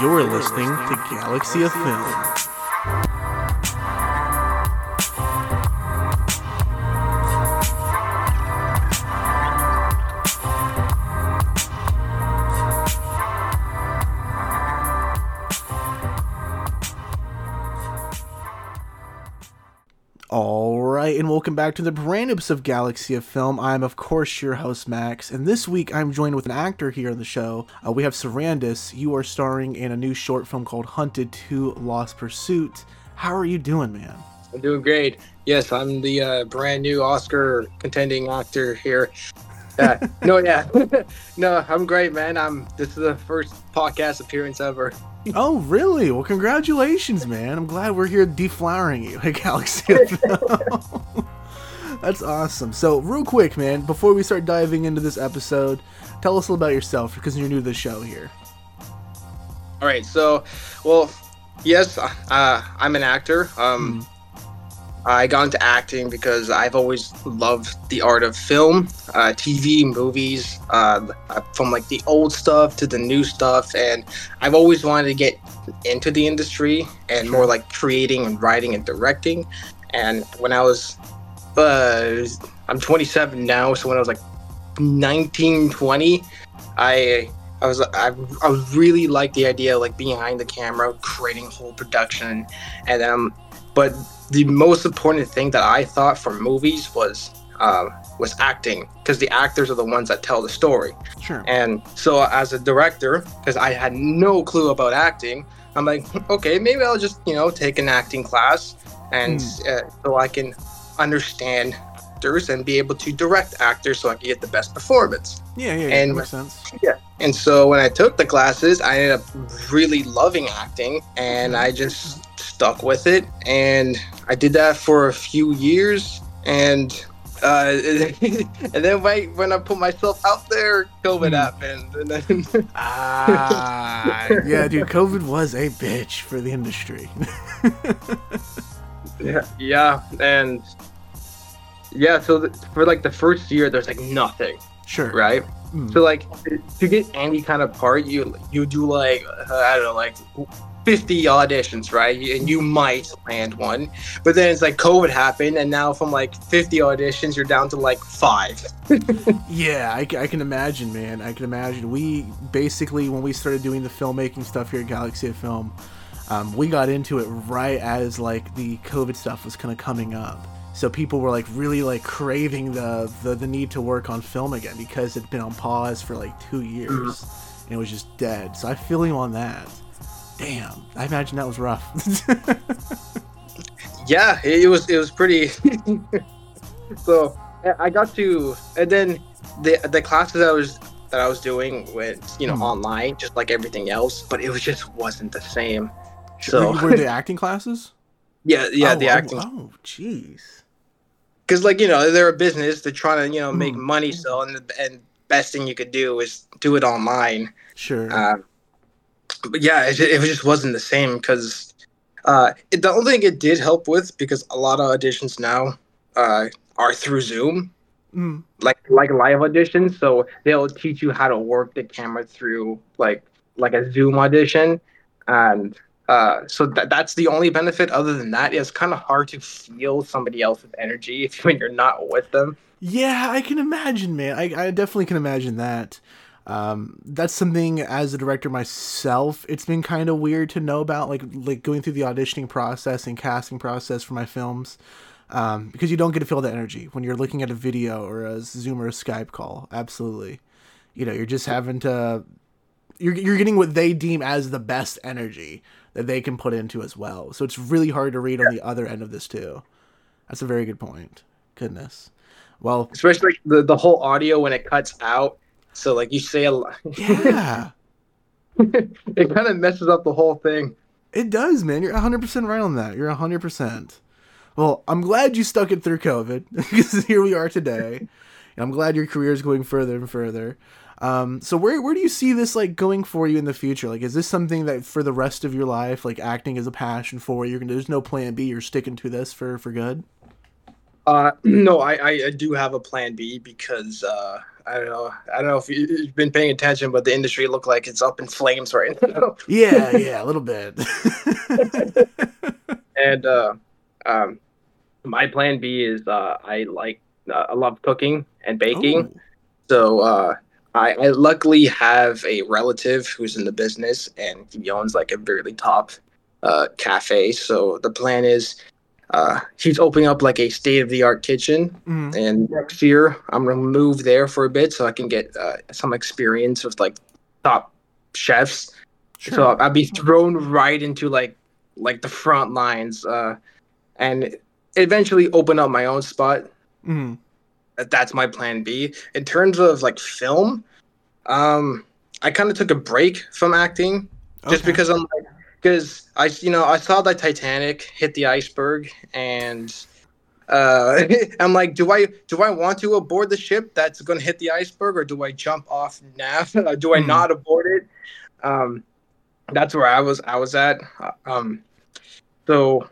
You're listening to Galaxy of Film. Welcome back to the brand episode of Galaxy of Film. I'm, of course, your host, Max, and this week I'm joined with an actor here on the show. Uh, we have Sarandis. You are starring in a new short film called Hunted 2 Lost Pursuit. How are you doing, man? I'm doing great. Yes, I'm the uh, brand new Oscar contending actor here. Uh, no, yeah, no, I'm great, man. I'm. This is the first podcast appearance ever. oh, really? Well, congratulations, man. I'm glad we're here deflowering you at Galaxy of Film. That's awesome. So, real quick, man, before we start diving into this episode, tell us a little about yourself because you're new to the show here. All right, so, well, yes, uh, I'm an actor. Um, I got into acting because I've always loved the art of film, uh, TV, movies, uh, from like the old stuff to the new stuff, and I've always wanted to get into the industry and more like creating and writing and directing. And when I was, uh, I'm 27 now, so when I was like 19, 20, I I was I, I really liked the idea of like behind the camera, creating whole production, and um, but the most important thing that I thought for movies was uh, was acting because the actors are the ones that tell the story. Sure. And so as a director, because I had no clue about acting, I'm like, okay, maybe I'll just you know take an acting class, and uh, so I can understand actors and be able to direct actors so I can get the best performance. Yeah, yeah, yeah And- makes sense. Yeah. And so when I took the classes, I ended up really loving acting and I just stuck with it. And I did that for a few years. And uh, and then right when I put myself out there, COVID Hmm. happened. And then Ah, yeah, dude, COVID was a bitch for the industry. yeah, yeah, and yeah. So th- for like the first year, there's like nothing, sure. right? Mm. So like to get any kind of part, you you do like uh, I don't know like 50 auditions, right? And you might land one, but then it's like COVID happened, and now from like 50 auditions, you're down to like five. Yeah, I, I can imagine, man. I can imagine. We basically, when we started doing the filmmaking stuff here at Galaxy of Film, um, we got into it right as like the COVID stuff was kind of coming up. So people were like really like craving the, the the need to work on film again because it'd been on pause for like two years and it was just dead. So I feel you on that. Damn, I imagine that was rough. Yeah, it, was it was pretty. so I- got to, and then the the classes I was that I was doing went you know Hmm. online, just like everything else, but it was just wasn't the same. So were the acting classes? yeah, yeah, Oh, the oh, acting Oh, jeez. Because like you know they're a business they're trying to you know make Mm. money so and the and best thing you could do is do it online Sure. um, but yeah it, it just wasn't the same because uh, it, the only thing it did help with because a lot of auditions now uh, are through zoom Mm. like like live auditions so they'll teach you how to work the camera through like like a zoom audition and uh, so that, that's the only benefit other than that it's kind of hard to feel somebody else's energy if when you're not with them Yeah, I can imagine, man. I, I definitely can imagine that. Um, that's something as a director myself, it's been kind of weird to know about, like like going through the auditioning process and casting process for my films, um, because you don't get to feel the energy when you're looking at a video or a Zoom or a Skype call. Absolutely, you know, you're just having to, you're you're getting what they deem as the best energy that they can put into as well. So it's really hard to read on the other end of this too. That's a very good point. Goodness. Well, especially like, the, the whole audio when it cuts out so like you say a lot yeah. it kind of messes up the whole thing It does, man. You're 100% right on that. You're 100%. Well, I'm glad you stuck it through COVID because here we are today. And I'm glad your career is going further and further. Um, so where where do you see this like going for you in the future? Like, is this something that for the rest of your life, like acting is a passion for you? There's no plan B. You're sticking to this for for good. Uh, no, I, I do have a plan B because uh, I don't know. I don't know if you've been paying attention, but the industry look like it's up in flames right now. yeah, yeah, a little bit. and uh, um, my plan B is uh, I like uh, I love cooking and baking, Ooh. so uh, I, I luckily have a relative who's in the business and he owns like a really top uh, cafe. So the plan is uh, he's opening up like a state of the art kitchen, mm-hmm. and next year I'm gonna move there for a bit so I can get uh, some experience with like top chefs. Sure. So I'll be thrown right into like like the front lines, uh, and eventually open up my own spot. Mm-hmm. That's my plan B. In terms of like film, um, I kind of took a break from acting just okay. because I'm like because I, you know, I saw the Titanic hit the iceberg, and uh, I'm like, do I do I want to aboard the ship that's going to hit the iceberg, or do I jump off nav? do I mm. not aboard it? Um, that's where I was. I was at. Um, so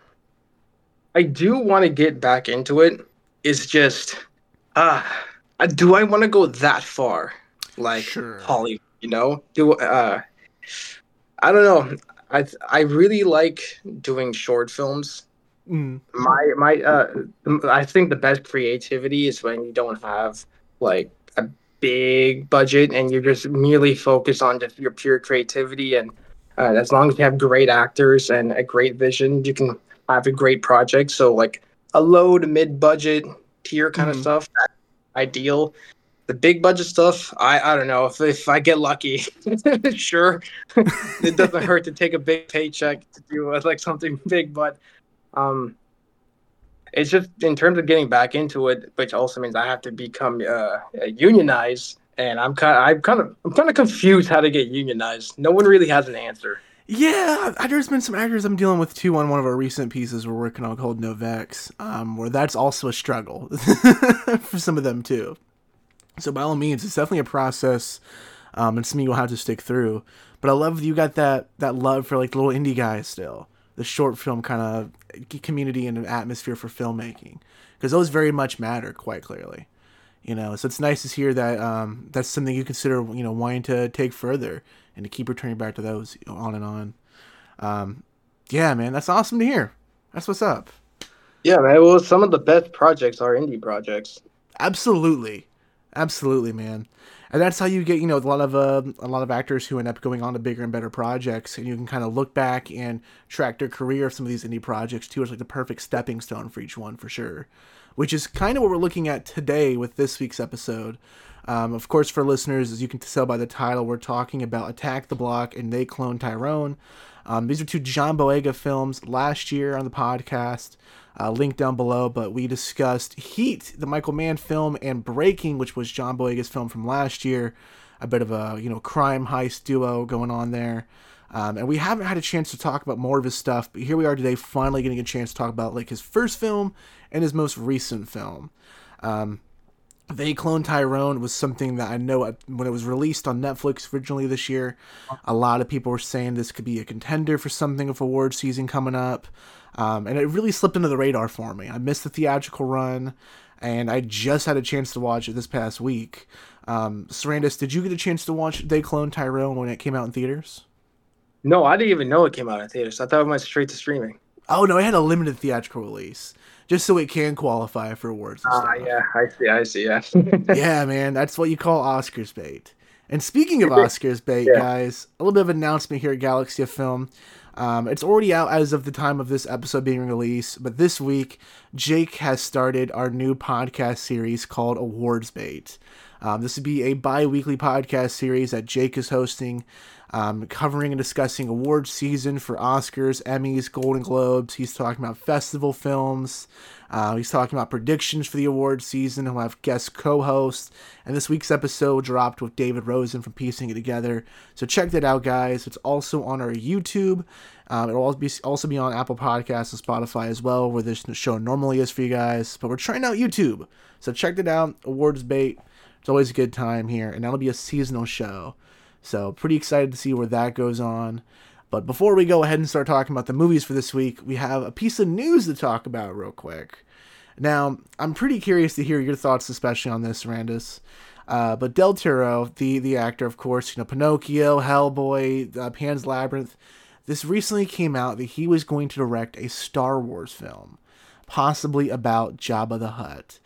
I do want to get back into it. It's just, uh, do I want to go that far? Like sure. Hollywood, you know? Do uh, I don't know. I I really like doing short films. Mm. My my uh, I think the best creativity is when you don't have like a big budget and you're just merely focused on just your pure creativity and uh, as long as you have great actors and a great vision, you can have a great project. So like a low to mid budget tier kind mm. of stuff, ideal the big budget stuff, I I don't know if if I get lucky, sure, it doesn't hurt to take a big paycheck to do uh, like something big, but um, it's just in terms of getting back into it, which also means I have to become uh, unionized, and I'm kind of I'm kind of I'm kind of confused how to get unionized. No one really has an answer. Yeah, there's been some actors I'm dealing with too on one of our recent pieces we're working on called Novex, um, where that's also a struggle for some of them too. So by all means, it's definitely a process, um, and something you'll have to stick through. But I love that you got that that love for like the little indie guys still, the short film kind of community and atmosphere for filmmaking, because those very much matter quite clearly. You know, so it's nice to hear that um, that's something you consider you know wanting to take further and to keep returning back to those on and on. Um, yeah, man, that's awesome to hear. That's what's up. Yeah, man. Well, some of the best projects are indie projects. Absolutely. Absolutely, man. And that's how you get, you know, a lot of uh, a lot of actors who end up going on to bigger and better projects, and you can kind of look back and track their career of some of these indie projects too. It's like the perfect stepping stone for each one, for sure. Which is kind of what we're looking at today with this week's episode. Um, of course, for listeners, as you can tell by the title, we're talking about Attack the Block and They Cloned Tyrone. Um, these are two John Boyega films last year on the podcast uh, link down below. But we discussed Heat, the Michael Mann film, and Breaking, which was John Boyega's film from last year. A bit of a you know crime heist duo going on there. Um, and we haven't had a chance to talk about more of his stuff, but here we are today, finally getting a chance to talk about like his first film and his most recent film. Um, they Cloned Tyrone was something that I know when it was released on Netflix originally this year. A lot of people were saying this could be a contender for something of award season coming up. Um, and it really slipped into the radar for me. I missed the theatrical run, and I just had a chance to watch it this past week. Um, Sarandis, did you get a chance to watch They Cloned Tyrone when it came out in theaters? No, I didn't even know it came out in theaters. I thought it went straight to streaming. Oh no, it had a limited theatrical release, just so it can qualify for awards. Ah, uh, yeah, I see, I see, yeah. yeah, man, that's what you call Oscars bait. And speaking of Oscars bait, yeah. guys, a little bit of announcement here at Galaxy of Film. Um, it's already out as of the time of this episode being released, but this week, Jake has started our new podcast series called Awards Bait. Um, this would be a bi weekly podcast series that Jake is hosting, um, covering and discussing awards season for Oscars, Emmys, Golden Globes. He's talking about festival films, uh, he's talking about predictions for the award season. He'll have guest co-hosts, and this week's episode dropped with David Rosen from Piecing It Together. So check that out, guys. It's also on our YouTube. Um, it'll also be also be on Apple Podcasts and Spotify as well, where this show normally is for you guys. But we're trying out YouTube, so check it out. Awards bait. It's always a good time here, and that'll be a seasonal show. So pretty excited to see where that goes on. But before we go ahead and start talking about the movies for this week, we have a piece of news to talk about real quick. Now, I'm pretty curious to hear your thoughts, especially on this, Randus. Uh, but Del Toro, the the actor, of course, you know Pinocchio, Hellboy, uh, Pan's Labyrinth. This recently came out that he was going to direct a Star Wars film, possibly about Jabba the Hutt.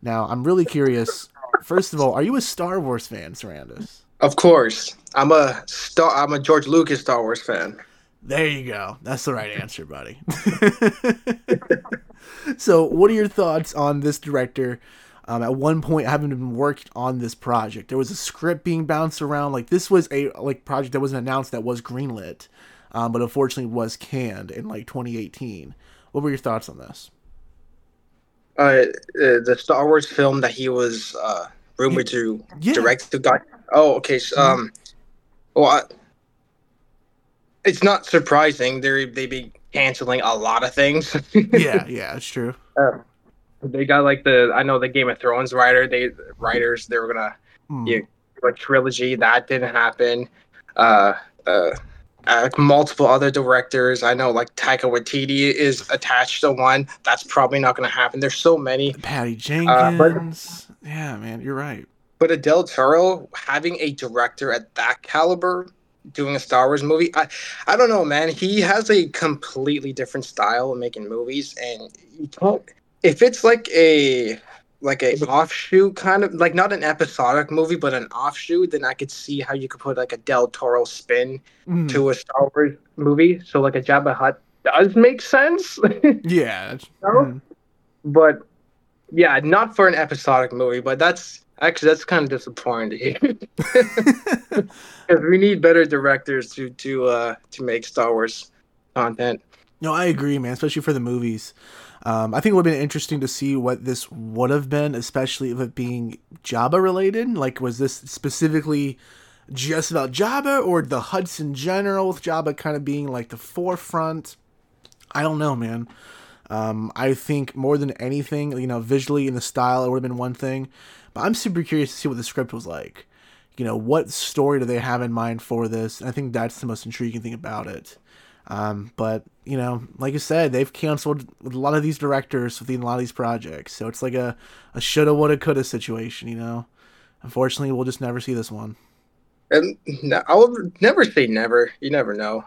Now, I'm really curious. First of all, are you a Star Wars fan, Sarandis? Of course, I'm a star. I'm a George Lucas Star Wars fan. There you go. That's the right answer, buddy. so, what are your thoughts on this director? Um, at one point, having been worked on this project, there was a script being bounced around. Like this was a like project that wasn't announced that was greenlit, um, but unfortunately was canned in like 2018. What were your thoughts on this? Uh, the Star Wars film that he was uh, rumored to yeah. direct. The guy. Oh, okay. So, mm-hmm. um, well, I, it's not surprising. They they be canceling a lot of things. yeah, yeah, it's true. Uh, they got like the I know the Game of Thrones writer. They writers they were gonna mm. you know, a trilogy that didn't happen. Uh, uh, uh, multiple other directors. I know like Taika Waititi is attached to one. That's probably not going to happen. There's so many. Patty Jenkins. Uh, but, yeah, man, you're right. But a Del Toro having a director at that caliber doing a Star Wars movie. I, I don't know, man. He has a completely different style of making movies, and you can't. If it's like a like a offshoot kind of like not an episodic movie, but an offshoot, then I could see how you could put like a Del Toro spin mm. to a Star Wars movie. So like a Jabba Hutt does make sense. yeah. mm. But yeah, not for an episodic movie, but that's Actually, that's kind of disappointing because we need better directors to to uh, to make Star Wars content. No, I agree, man. Especially for the movies. Um, I think it would have been interesting to see what this would have been, especially if it being Jabba related. Like, was this specifically just about Jabba or the Hutts in general, with Jabba kind of being like the forefront? I don't know, man. Um, I think more than anything, you know, visually in the style, it would have been one thing. But I'm super curious to see what the script was like. You know, what story do they have in mind for this? And I think that's the most intriguing thing about it. Um, but you know, like I said, they've canceled a lot of these directors within a lot of these projects, so it's like a, a shoulda, woulda, coulda situation. You know, unfortunately, we'll just never see this one. And no, I would never say never. You never know.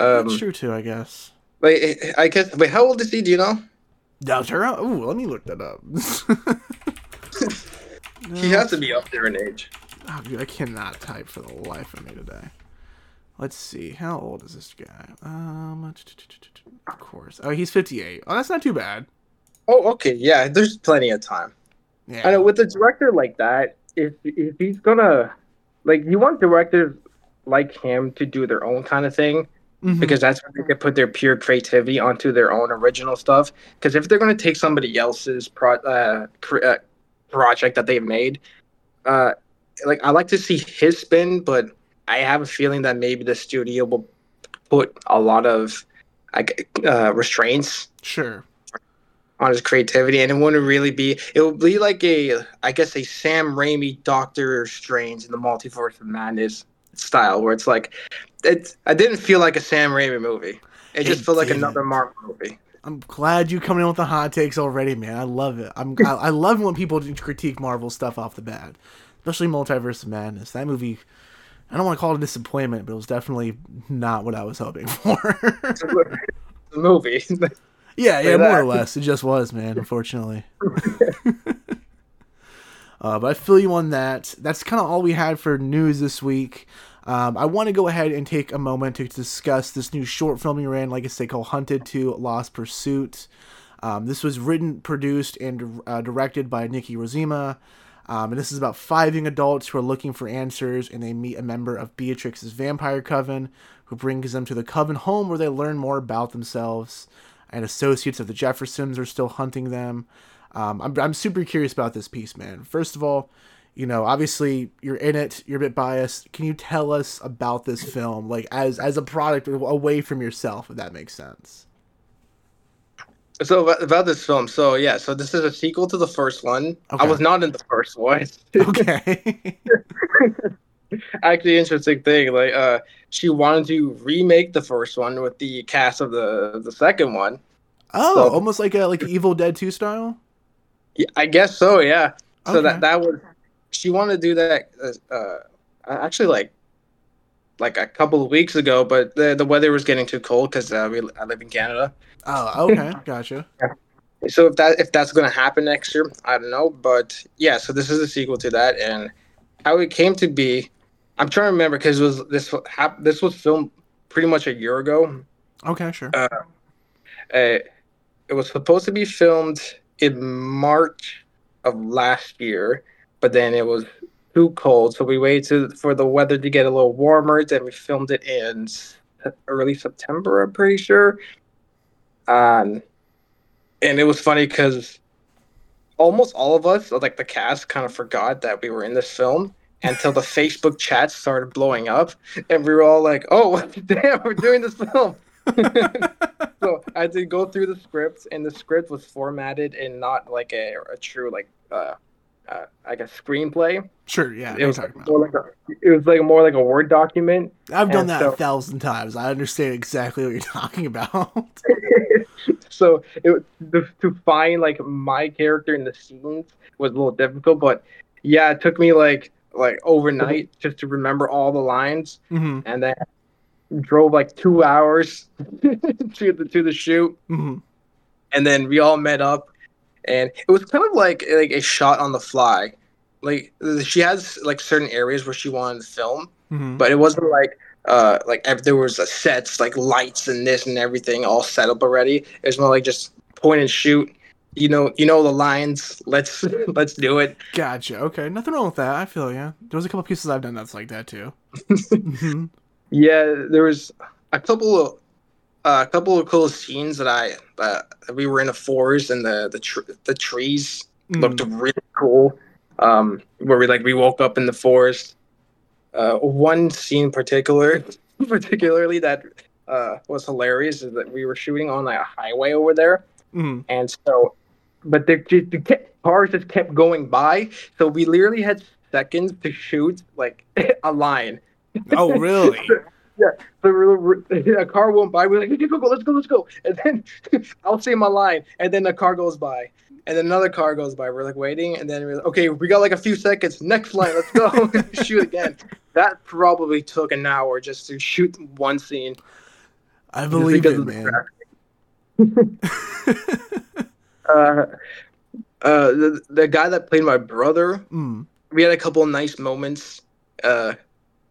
Um, That's true too, I guess. Wait, I guess. Wait, how old is he? Do you know? Del Toro? Ooh, let me look that up. he has to be up there in age. Oh, dude, I cannot type for the life of me today. Let's see. How old is this guy? Um, of course. Oh, he's 58. Oh, that's not too bad. Oh, okay. Yeah, there's plenty of time. Yeah. I know with a director like that, if if he's gonna like, you want directors like him to do their own kind of thing. Mm-hmm. Because that's where they can put their pure creativity onto their own original stuff. Because if they're going to take somebody else's pro- uh, cre- uh, project that they've made. Uh, like I like to see his spin, but I have a feeling that maybe the studio will put a lot of like uh, restraints. Sure. On his creativity, and it wouldn't really be. It would be like a, I guess, a Sam Raimi Doctor Strange in the Multiverse of Madness style, where it's like, it. I didn't feel like a Sam Raimi movie. It just it felt like another Marvel movie. I'm glad you coming in with the hot takes already, man. I love it. I'm I, I love when people critique Marvel stuff off the bat, especially Multiverse of Madness. That movie, I don't want to call it a disappointment, but it was definitely not what I was hoping for. the movie. yeah, yeah, more or less. It just was, man. Unfortunately. uh, but I feel you on that. That's kind of all we had for news this week. Um, I want to go ahead and take a moment to discuss this new short film we ran, like I say, called Hunted to Lost Pursuit. Um, this was written, produced, and uh, directed by Nikki Rosima. Um, and this is about five young adults who are looking for answers, and they meet a member of Beatrix's vampire coven who brings them to the coven home where they learn more about themselves. And associates of the Jeffersons are still hunting them. Um, I'm, I'm super curious about this piece, man. First of all, you know, obviously you're in it, you're a bit biased. Can you tell us about this film, like as as a product away from yourself, if that makes sense? So about this film, so yeah, so this is a sequel to the first one. Okay. I was not in the first one. Okay. Actually, interesting thing, like uh, she wanted to remake the first one with the cast of the the second one. Oh, So- almost like a like Evil Dead Two style. Yeah, I guess so. Yeah. So Okay. that that was she wanted to do that uh, uh actually like like a couple of weeks ago, but the the weather was getting too cold because uh, we I live in Canada. Oh, okay, gotcha. So if that if that's gonna happen next year, I don't know. But yeah, so this is a sequel to that, and how it came to be, I'm trying to remember because it was this hap- this was filmed pretty much a year ago. Okay, sure. Uh, it was supposed to be filmed in March of last year, but then it was too cold, so we waited for the weather to get a little warmer. Then we filmed it in early September, I'm pretty sure. Um, and it was funny because almost all of us, like the cast, kind of forgot that we were in this film until the Facebook chats started blowing up, and we were all like, "Oh, damn, we're doing this film." so I to go through the script, and the script was formatted in not like a, a true like uh, uh like a screenplay. Sure, yeah. It was talking about. like a, it was like more like a word document. I've done and that so- a thousand times. I understand exactly what you're talking about. so it was- to, find like my character in the scenes was a little difficult, but yeah, it took me like like overnight just to remember all the lines, hmm and then drove like two hours to the to the shoot. hmm and then we all met up and it was kind of like like a shot on the fly like she has like certain areas where she wanted to film hmm but it wasn't like uh like there was a sets like lights and this and everything all set up already it was more like just point and shoot you know you know the lines let's let's do it Gotcha. Okay, nothing wrong with that. I feel yeah. There was a couple pieces I've done that's like that too. Mhm. yeah there was a couple of uh, a couple of cool scenes that i uh, we were in a forest and the the, tr- the trees looked Mm. really cool. Um, where we like we woke up in the forest. Uh, one scene particular, particularly that uh, was hilarious is that we were shooting on like a highway over there, Mhm. and so, but the, the, the kept, cars just kept going by, so we literally had seconds to shoot like a line. Oh, really? We're, we're- a car went by. We're like, okay, go, go, let's go, let's go. And then I'll say my line, and then a car goes by, and then another car goes by. We're like waiting, and then we're like, okay, we got like a few seconds. Next line, let's go. shoot again. That probably took an hour just to shoot one scene. I believe it, man. Uh, uh, the, the guy that played my brother, mm. we had a couple of nice moments. Uh,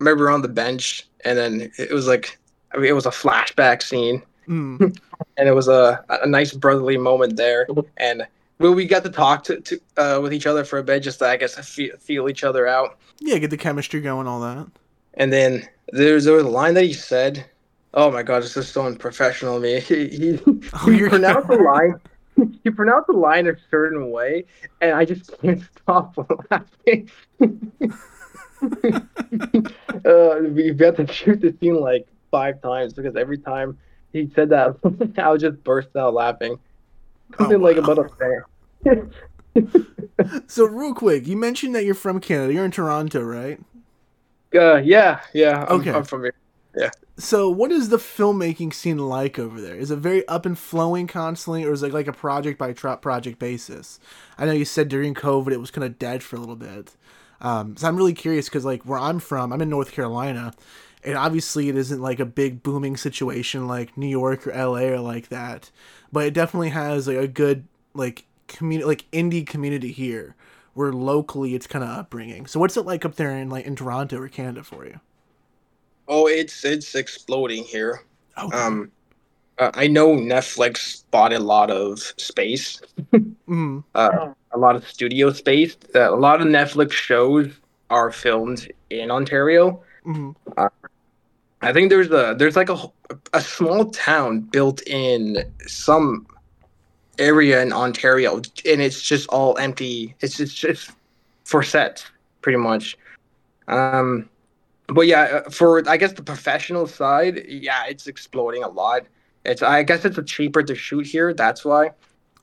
remember on the bench, and then it was like, I mean, it was a flashback scene. Mm. and it was a, a nice brotherly moment there. And well, we got to talk to, to uh, with each other for a bit, just to, I guess feel, feel each other out. Yeah, get the chemistry going, all that. And then there's there was a line that he said. Oh my god, this is so unprofessional of me. He, he, Oh, he pronounced the line. He pronounced the line a certain way, and I just can't stop laughing. uh, we had to shoot the scene like five times because every time he said that, I would just burst out laughing. Something like wow. about a fan. So, real quick, you mentioned that you're from Canada. You're in Toronto, right? Uh, yeah, yeah. I'm, Okay. I'm from here. Yeah. So, what is the filmmaking scene like over there? Is it very up and flowing constantly, or is it like a project by project basis? I know you said during COVID it was kind of dead for a little bit. Um, so I'm really curious because, like, where I'm from, I'm in North Carolina, and obviously it isn't like a big booming situation like New York or LA or like that, but it definitely has like a good like community, like indie community here, where locally it's kind of upbringing. So, what's it like up there in like in Toronto or Canada for you? Oh, it's it's exploding here. Oh, Um, uh, I know Netflix bought a lot of space, mm, uh, a lot of studio space. Uh, a lot of Netflix shows are filmed in Ontario. mm, I think there's a there's like a a small town built in some area in Ontario, and it's just all empty. It's just just for sets, pretty much. Um, but yeah, uh, for I guess the professional side, yeah, it's exploding a lot. It's I guess it's cheaper to shoot here. That's why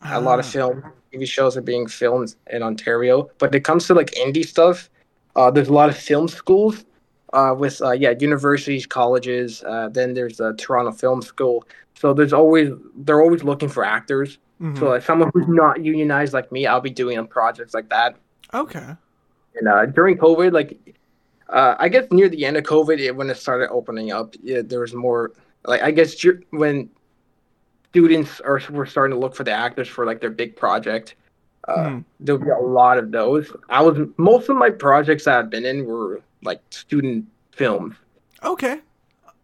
a lot of Ah. film TV shows are being filmed in Ontario. But it comes to like indie stuff, uh, there's a lot of film schools uh, with uh, yeah universities, colleges. Uh, then there's the Toronto Film School. So there's always they're always looking for actors. Mhm. So like someone who's not unionized like me, I'll be doing projects like that. okay. And uh, during COVID, like uh, I guess near the end of COVID, it, when it started opening up, yeah, there was more. Like I guess when students are were starting to look for the actors for like their big project, uh, Mhm. there'll be a lot of those. I was most of my projects that I've been in were like student films Okay.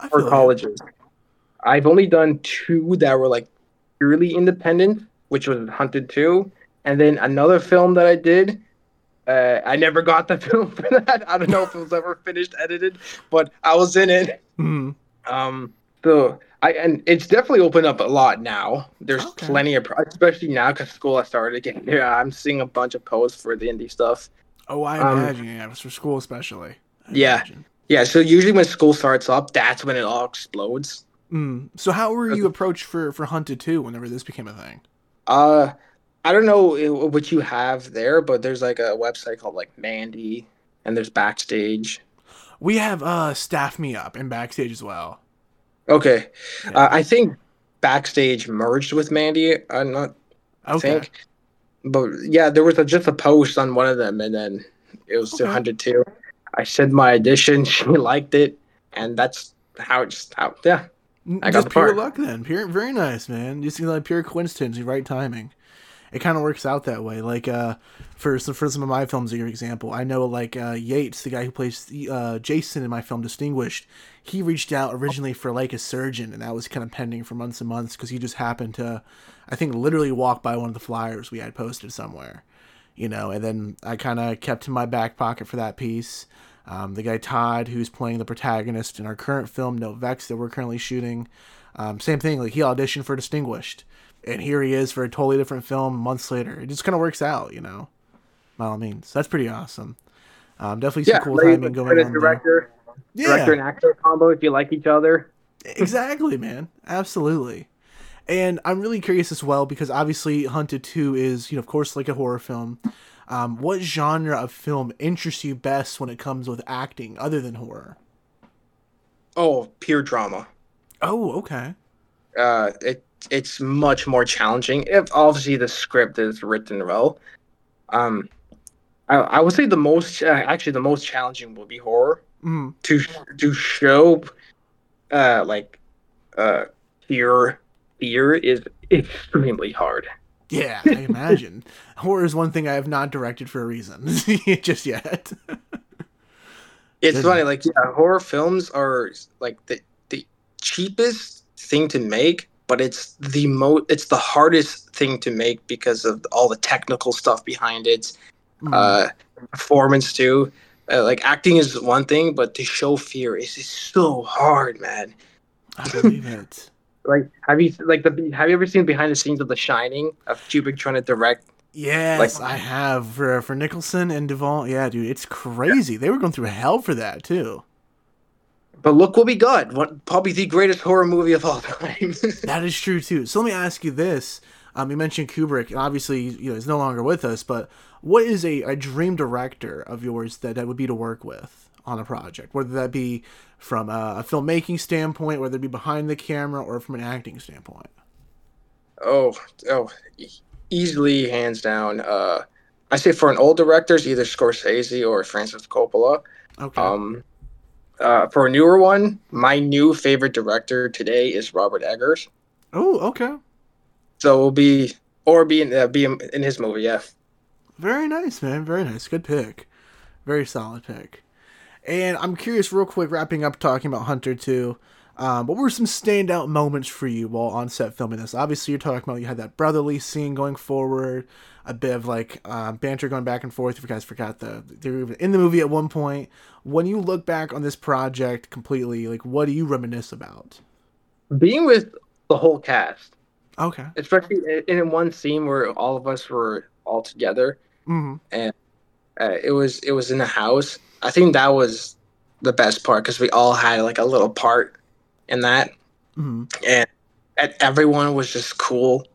I or colleges. I've only done two that were like purely independent, which was Hunted Two, and then another film that I did. Uh, I never got the film for that. I don't know if it was ever finished edited, but I was in it. Mhm. Um, so I and it's definitely opened up a lot now. There's Okay. plenty of, especially now because school has started again. Yeah, I'm seeing a bunch of posts for the indie stuff. Oh, I Um, imagine. Yeah, for school especially. I Yeah. imagine. Yeah, so usually when school starts up, that's when it all explodes. Mm. So how were you approached for for Hunted 2 whenever this became a thing? Uh, I don't know what you have there, but there's like a website called like Mandy, and there's Backstage. We have uh Staff Me Up and Backstage as well. Okay, Yeah. uh, I think Backstage merged with Mandy. I'm not Okay. think. But yeah, there was a, just a post on one of them, and then it was Okay. 202. I said my audition, she liked it, and that's how it just how yeah. I got Just the pure part. luck then. Pure, very nice, man. Just like pure coincidence, right timing. It kind of works out that way. Like uh, for some for some of my films, your example, I know like uh, Yates, the guy who plays uh, Jason in my film Distinguished, he reached out originally for like a surgeon, and that was kind of pending for months and months because he just happened to, I think, literally walk by one of the flyers we had posted somewhere, you know. And then I kind of kept in my back pocket for that piece. Um, the guy Todd, who's playing the protagonist in our current film Novex that we're currently shooting, um, same thing. Like he auditioned for Distinguished, and here he is for a totally different film months later. It just kind of works out, you know. By all means, that's pretty awesome. Um, definitely some Yeah, cool timing for going the on. there. director, Yeah, director and actor combo. If you like each other, exactly, man. Absolutely. And I'm really curious as well because obviously Hunted 2 is, you know, of course, like a horror film. Um, what genre of film interests you best when it comes with acting other than horror? oh, pure drama. Oh, okay. Uh, it it's much more challenging. If obviously the script is written well, um, I, I would say the most uh, actually the most challenging will be horror. Mm, to to show uh like uh fear fear is extremely hard yeah, I imagine. horror is one thing I have not directed for a reason just yet. it's funny like yeah horror films are like the the cheapest thing to make but it's the mo it's the hardest thing to make because of all the technical stuff behind it Mm, uh performance too uh, like acting is one thing but to show fear is is so hard man I believe it. like have you like the have you ever seen behind the scenes of the shining of Kubrick trying to direct Yes, I have for for Nicholson and Duvall. Yeah, dude, it's crazy. They were going through hell for that too. But look what we got. What probably the greatest horror movie of all time. That is true too. So let me ask you this: um, you mentioned Kubrick, and obviously, you know, he's no longer with us. But what is a, a dream director of yours that that would be to work with on a project? Whether that be from a, a filmmaking standpoint, whether it be behind the camera, or from an acting standpoint. oh, oh, e- easily hands down. Uh, I say for an old director, it's either Scorsese or Francis Coppola. Okay. Um, uh, for a newer one, my new favorite director today is Robert Eggers. oh, okay. So we'll be or be in uh, be in, in his movie. Yeah. Very nice, man. Very nice. Good pick. Very solid pick. And I'm curious, real quick, wrapping up talking about Hunted 2. Um, what were some standout moments for you while on set filming this? Obviously, you're talking about you had that brotherly scene going forward, a bit of like uh, banter going back and forth. If you guys forgot the they were in the movie at one point. When you look back on this project completely, like what do you reminisce about? Being with the whole cast, Okay. especially in, one scene where all of us were all together. hmm uh, it was it was in the house. I think that was the best part because we all had like a little part in that, hmm and, and everyone was just cool.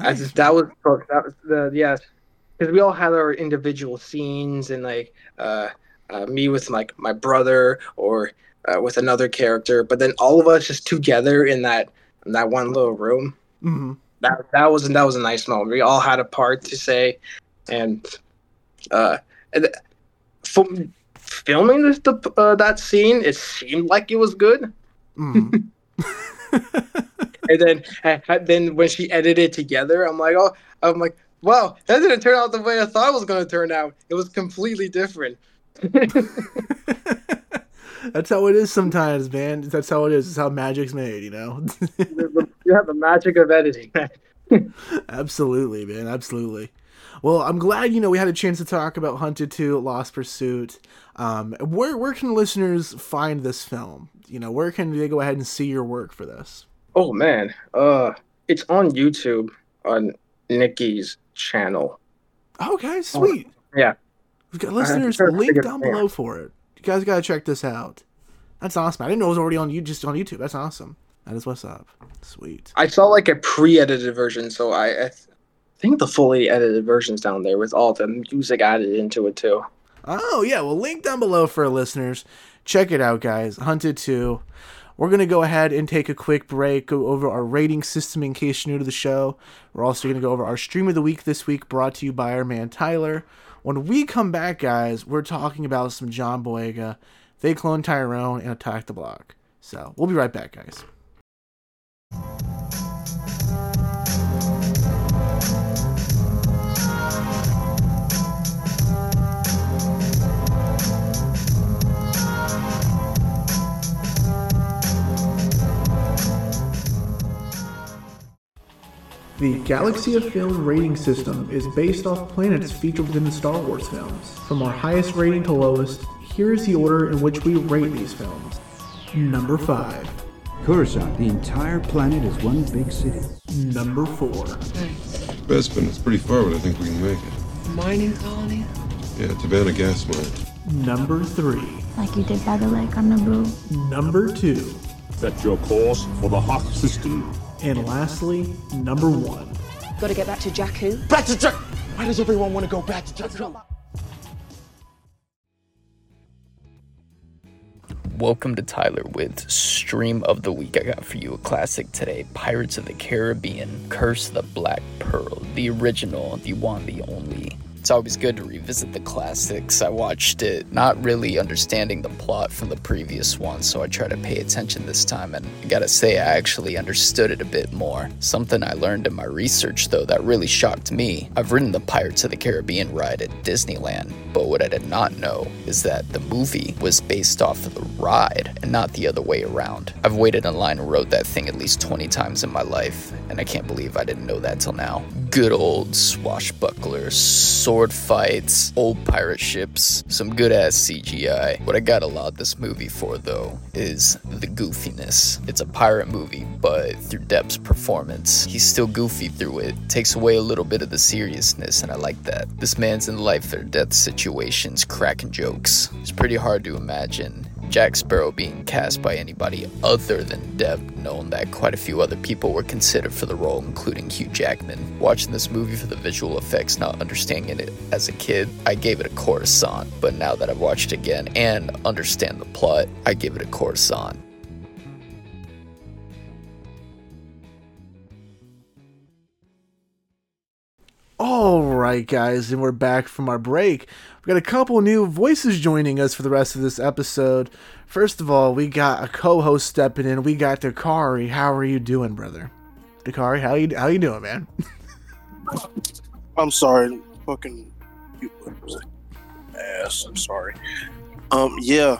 I just, that was that was the yes, because we all had our individual scenes and like uh uh, me with like my brother or uh, with another character, but then all of us just together in that in that one little room. Mm-hmm. That that was that was a nice moment. We all had a part to say, and uh, and from filming this the, uh, that scene, it seemed like it was good. Mm-hmm. and then and then when she edited together, I'm like, oh, I'm like, wow, that didn't turn out the way I thought it was going to turn out. It was completely different. That's how it is sometimes, man. That's how it is. It's how magic's made, you know. you have the magic of editing. absolutely, man. Absolutely. Well, I'm glad you know we had a chance to talk about Hunted 2 Lost Pursuit. Um, where where can listeners find this film? You know, where can they go ahead and see your work for this? Oh man, uh, it's on YouTube on Nikki's channel. Okay, sweet. Oh, yeah, we've got listeners link down below for it. You guys gotta check this out. That's awesome. I didn't know it was already on you just on YouTube. That's awesome. That is what's up. Sweet. I saw like a pre-edited version, so I, I th- think the fully edited version's down there with all the music added into it too. Oh yeah, well link down below for our listeners. Check it out, guys. Hunted 2. We're to go ahead and take a quick break, go over our rating system in case you're new to the show. We're also to go over our stream of the week this week, brought to you by our man Tyler. When we come back, guys, we're talking about some John Boyega. They Cloned Tyrone and attack the block. So we'll be right back, guys. The Galaxy of Film rating system is based off planets featured within the Star Wars films. From our highest rating to lowest, here is the order in which we rate these films. Number 5. Coruscant, the entire planet is one big city. Number 4. Bespin, it's pretty far, but I think we can make it. Mining colony? Yeah, Tibanna gas mine. Number 3. Like you did by the lake on Naboo. Number 2. Set your course for the Hoth system. And lastly, number one. Gotta get back to Jakku. Back to Jakku! Why does everyone want to go back to Jakku? Welcome to Tyler with Stream of the Week. I got for you a classic today Pirates of the Caribbean Curse the Black Pearl, the original, the one, the only. It's always good to revisit the classics. I watched it not really understanding the plot from the previous one, so I try to pay attention this time, and I gotta say, I actually understood it a bit more. Something I learned in my research, though, that really shocked me. I've ridden the Pirates of the Caribbean ride at Disneyland, but what I did not know is that the movie was based off of the ride and not the other way around. I've waited in line and rode that thing at least 20 times in my life, and I can't believe I didn't know that till now. Good old swashbucklers, sword fights, old pirate ships, some good ass CGI. What I gotta laud this movie for though is the goofiness. It's a pirate movie, but through Depp's performance, he's still goofy through it. Takes away a little bit of the seriousness, and I like that. This man's in life or death situations, cracking jokes. It's pretty hard to imagine Jack Sparrow being cast by anybody other than Depp, knowing that quite a few other people were considered for the role, including Hugh Jackman. Watching this movie for the visual effects, not understanding it as a kid, I gave it a Coruscant, but now that I've watched it again and understand the plot, I give it a Coruscant. All right, guys, and we're back from our break. Got a couple new voices joining us for the rest of this episode. First of all, we got a co-host stepping in. We got Dakari. How are you doing, brother? Dakari, how you how you doing, man? I'm sorry, fucking ass. I'm sorry. Um, yeah,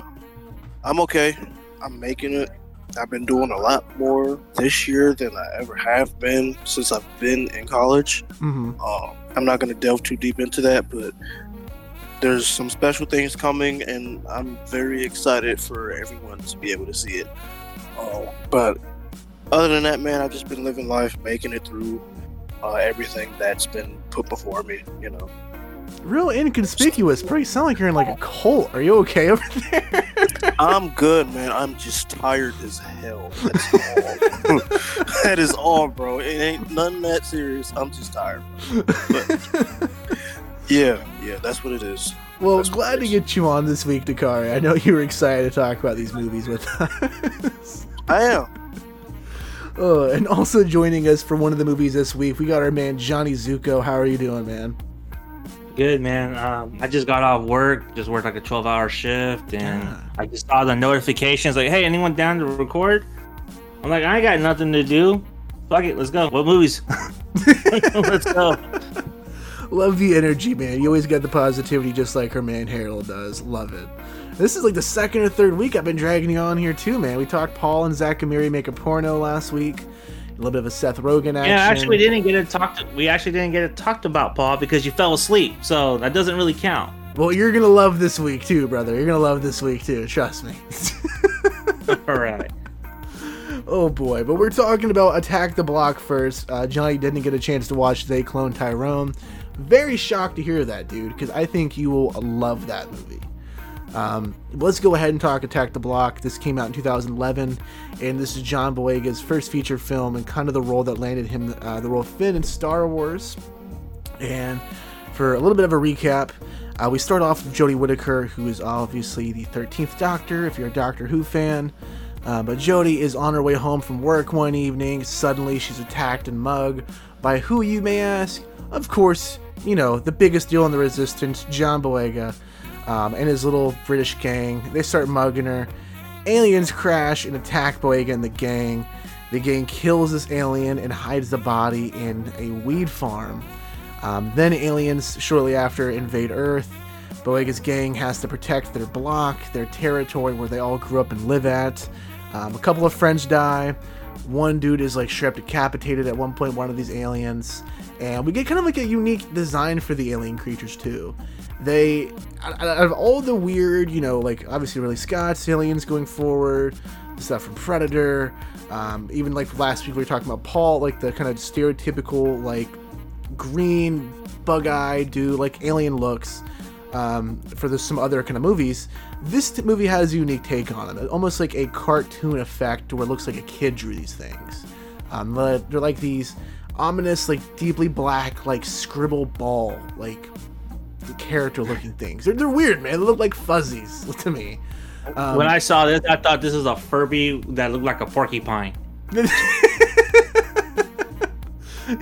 I'm okay. I'm making it. I've been doing a lot more this year than I ever have been since I've been in college. Mm-hmm. Uh, I'm not going to delve too deep into that, but there's some special things coming, and I'm very excited for everyone to be able to see it. Uh, but other than that, man, I've just been living life, making it through uh, everything that's been put before me, you know. Real inconspicuous, bro. You sound like you're in like a cult. Are you okay over there? I'm good, man. I'm just tired as hell. That's all. that is all, bro. It ain't nothing that serious. I'm just tired. But, Yeah, yeah, that's what it is. Well, That's glad to get you on this week, Dakari. I know you were excited to talk about these movies with us. I am. oh, and also joining us for one of the movies this week, we got our man Johnny Zuko. How are you doing, man? Good man. Um, I just got off work. Just worked like a twelve-hour shift, and Yeah. I just saw the notifications like, "Hey, anyone down to record?" I'm like, "I ain't got nothing to do. Fuck it, let's go. What movies? let's go." Love the energy, man. You always got the positivity just like her man Harold does. Love it. This is like the second or third week I've been dragging you on here too, man. We talked Paul and Zack and Amiri make a porno last week. A little bit of a Seth Rogen action. Yeah, actually, we didn't get it talked. We actually didn't get it talked about, Paul, because you fell asleep. So that doesn't really count. Well, you're gonna love this week too, brother. You're gonna love this week too. Trust me. All right. oh boy, but we're talking about Attack the Block first. Uh, Johnny didn't get a chance to watch They Cloned Tyrone. Very shocked to hear that, dude, because I think you will love that movie. Um, let's go ahead and talk Attack the Block. This came out in 2011, and this is John Boyega's first feature film and kind of the role that landed him uh, the role of Finn in Star Wars. And for a little bit of a recap, uh, we start off with Jodie Whittaker, who is obviously the 13th Doctor, if you're a Doctor Who fan. Uh, but Jodie is on her way home from work one evening. Suddenly, she's attacked and mugged by who you may ask? Of course, you know, the biggest deal in the Resistance, John Boyega, um, and his little British gang. They start mugging her. Aliens crash and attack Boyega and the gang. The gang kills this alien and hides the body in a weed farm. Um, then aliens shortly after invade Earth. Boyega's gang has to protect their block, their territory where they all grew up and live at. Um, a couple of friends die. One dude is like straight up decapitated at one point, one of these aliens. And we get kind of like a unique design for the alien creatures too. They, out of all the weird, you know, like obviously Ridley Scott's aliens going forward, stuff from Predator, um, even like last week we were talking about Paul, like the kind of stereotypical like green bug-eyed dude, like alien looks. Um, for the, some other kind of movies, this t- movie has a unique take on it, almost like a cartoon effect where it looks like a kid drew these things. Um, they're, like these ominous, like deeply black, like scribble ball, like character-looking things. They're, they're weird, man. They look like fuzzies to me. Um, when I saw this, I thought this was a Furby that looked like a porcupine.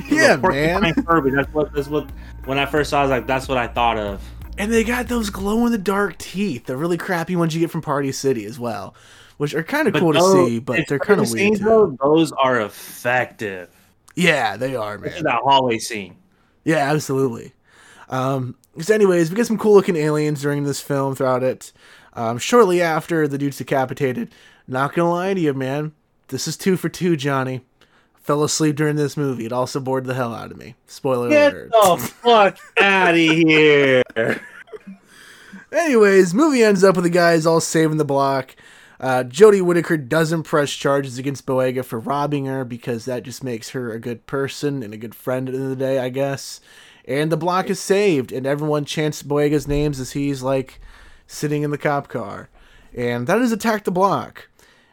yeah, porcupine man. Furby. That's what. That's what. When I first saw, it, I was like, that's what I thought of. And they got those glow in the dark teeth, the really crappy ones you get from Party City as well, which are kind of cool to see, but they're kind of weird though, Those are effective. Yeah, they are, man. that hallway scene. Yeah, absolutely. Um, so, anyways, we get some cool looking aliens during this film throughout it. Um, shortly after the dude's decapitated, not gonna lie to you, man, this is two for two, Johnny. Fell asleep during this movie. It also bored the hell out of me. Spoiler Get alert. the fuck out of here. Anyways, movie ends up with the guys all saving the block. Uh, Jodie Whittaker doesn't press charges against Boyega for robbing her because that just makes her a good person and a good friend at the end of the day, I guess. And the block is saved, and everyone chants Boyega's names as he's like sitting in the cop car. And that is Attack the Block.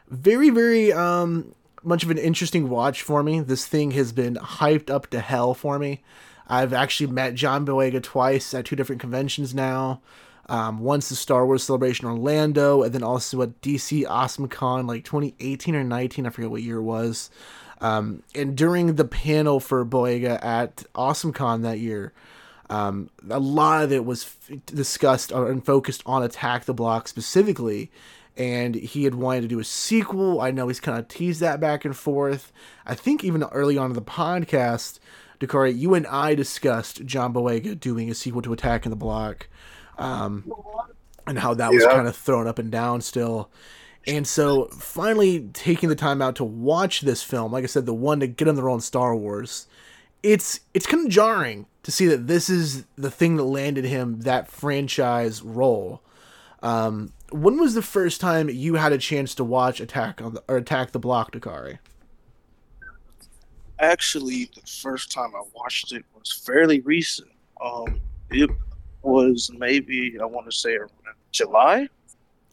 Very, very um, much of an interesting watch for me. This thing has been hyped up to hell for me. I've actually met John Boyega twice at two different conventions now. Um, once the Star Wars Celebration Orlando, and then also at DC Awesome Con like 2018 or 19, I forget what year it was. Um, and during the panel for Boyega at Awesome Con that year, um, a lot of it was f- discussed and focused on Attack the Block specifically. And he had wanted to do a sequel. I know he's kind of teased that back and forth. I think even early on in the podcast, Dakari, you and I discussed John Boyega doing a sequel to Attack in the Block, um, and how that was kind of thrown up and down still. And so, finally taking the time out to watch this film, like I said, the one to get on the role in Star Wars, it's it's kind of jarring to see that this is the thing that landed him that franchise role. Um, when was the first time you had a chance to watch Attack on the or Attack the Block, Dakari? Actually, the first time I watched it was fairly recent. Um, it was maybe I want to say July.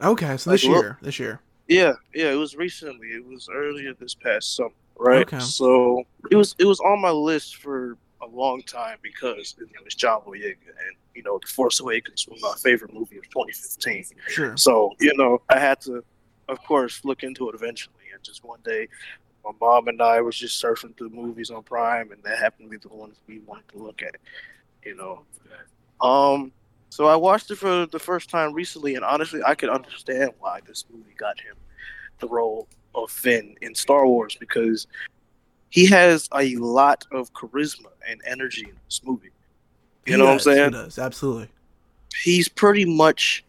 Okay, so Like, this look- year, this year. Yeah, yeah, it was recently. It was earlier this past summer, right? Okay. So it was it was on my list for a long time because his name is John Boyega, and you know, The Force Awakens was my favorite movie of 2015. Sure. So you know, I had to, of course, look into it eventually. And just one day, my mom and I was just surfing through movies on Prime, and that happened to be the ones we wanted to look at. You know, um, so I watched it for the first time recently, and honestly, I could understand why this movie got him the role of Finn in Star Wars because he has a lot of charisma and energy in this movie. You He know does, what I'm saying? he does, absolutely. He's pretty much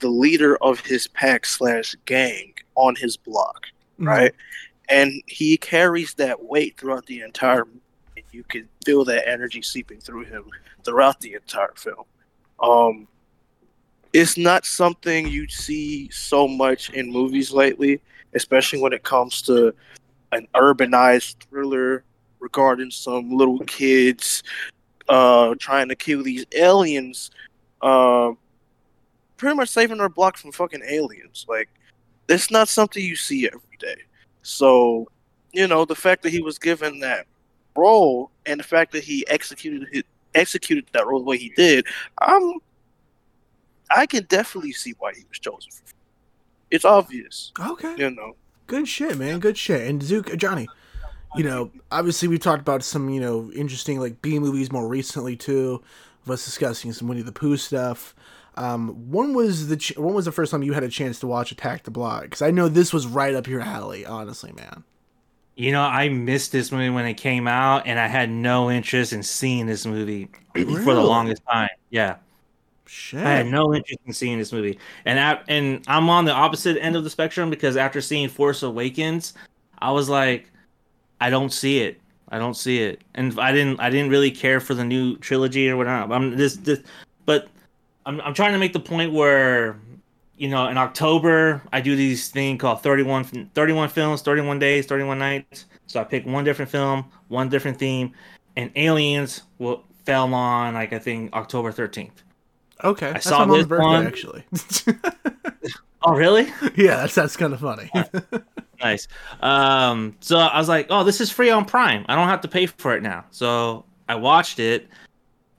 the leader of his pack slash gang on his block, Mhm. right? And he carries that weight throughout the entire movie. You can feel that energy seeping through him throughout the entire film. Um, it's not something you see so much in movies lately, especially when it comes to an urbanized thriller regarding some little kids uh, trying to kill these aliens, uh, pretty much saving our block from fucking aliens. Like, it's not something you see every day. So, you know, the fact that he was given that role and the fact that he executed it, executed that role the way he did, I'm I can definitely see why he was chosen. It's obvious, Okay. you know. Good shit, man. Good shit. And Zook, Johnny, you know, obviously we've talked about some, you know, interesting like B movies more recently too. Of us discussing some Winnie the Pooh stuff. Um, when was the ch- when was the first time you had a chance to watch Attack the Block? Because I know this was right up your alley, honestly, man. You know, I missed this movie when it came out, and I had no interest in seeing this movie for the longest time. Yeah, Shit. I had no interest in seeing this movie, and I, and I'm on the opposite end of the spectrum because after seeing Force Awakens, I was like, I don't see it. I don't see it, and I didn't. I didn't really care for the new trilogy or whatnot. I'm this, this but I'm I'm trying to make the point where you know, in October, I do these thing called 31, 31 films, 31 days, 31 nights. So I pick one different film, one different theme, and Aliens will, fell on, like, I think October 13th. Okay. That's saw my this birthday, one. actually. Oh, really? yeah, that's that's kind of funny. nice. Um, so I was like, oh, this is free on Prime. I don't have to pay for it now. So I watched it,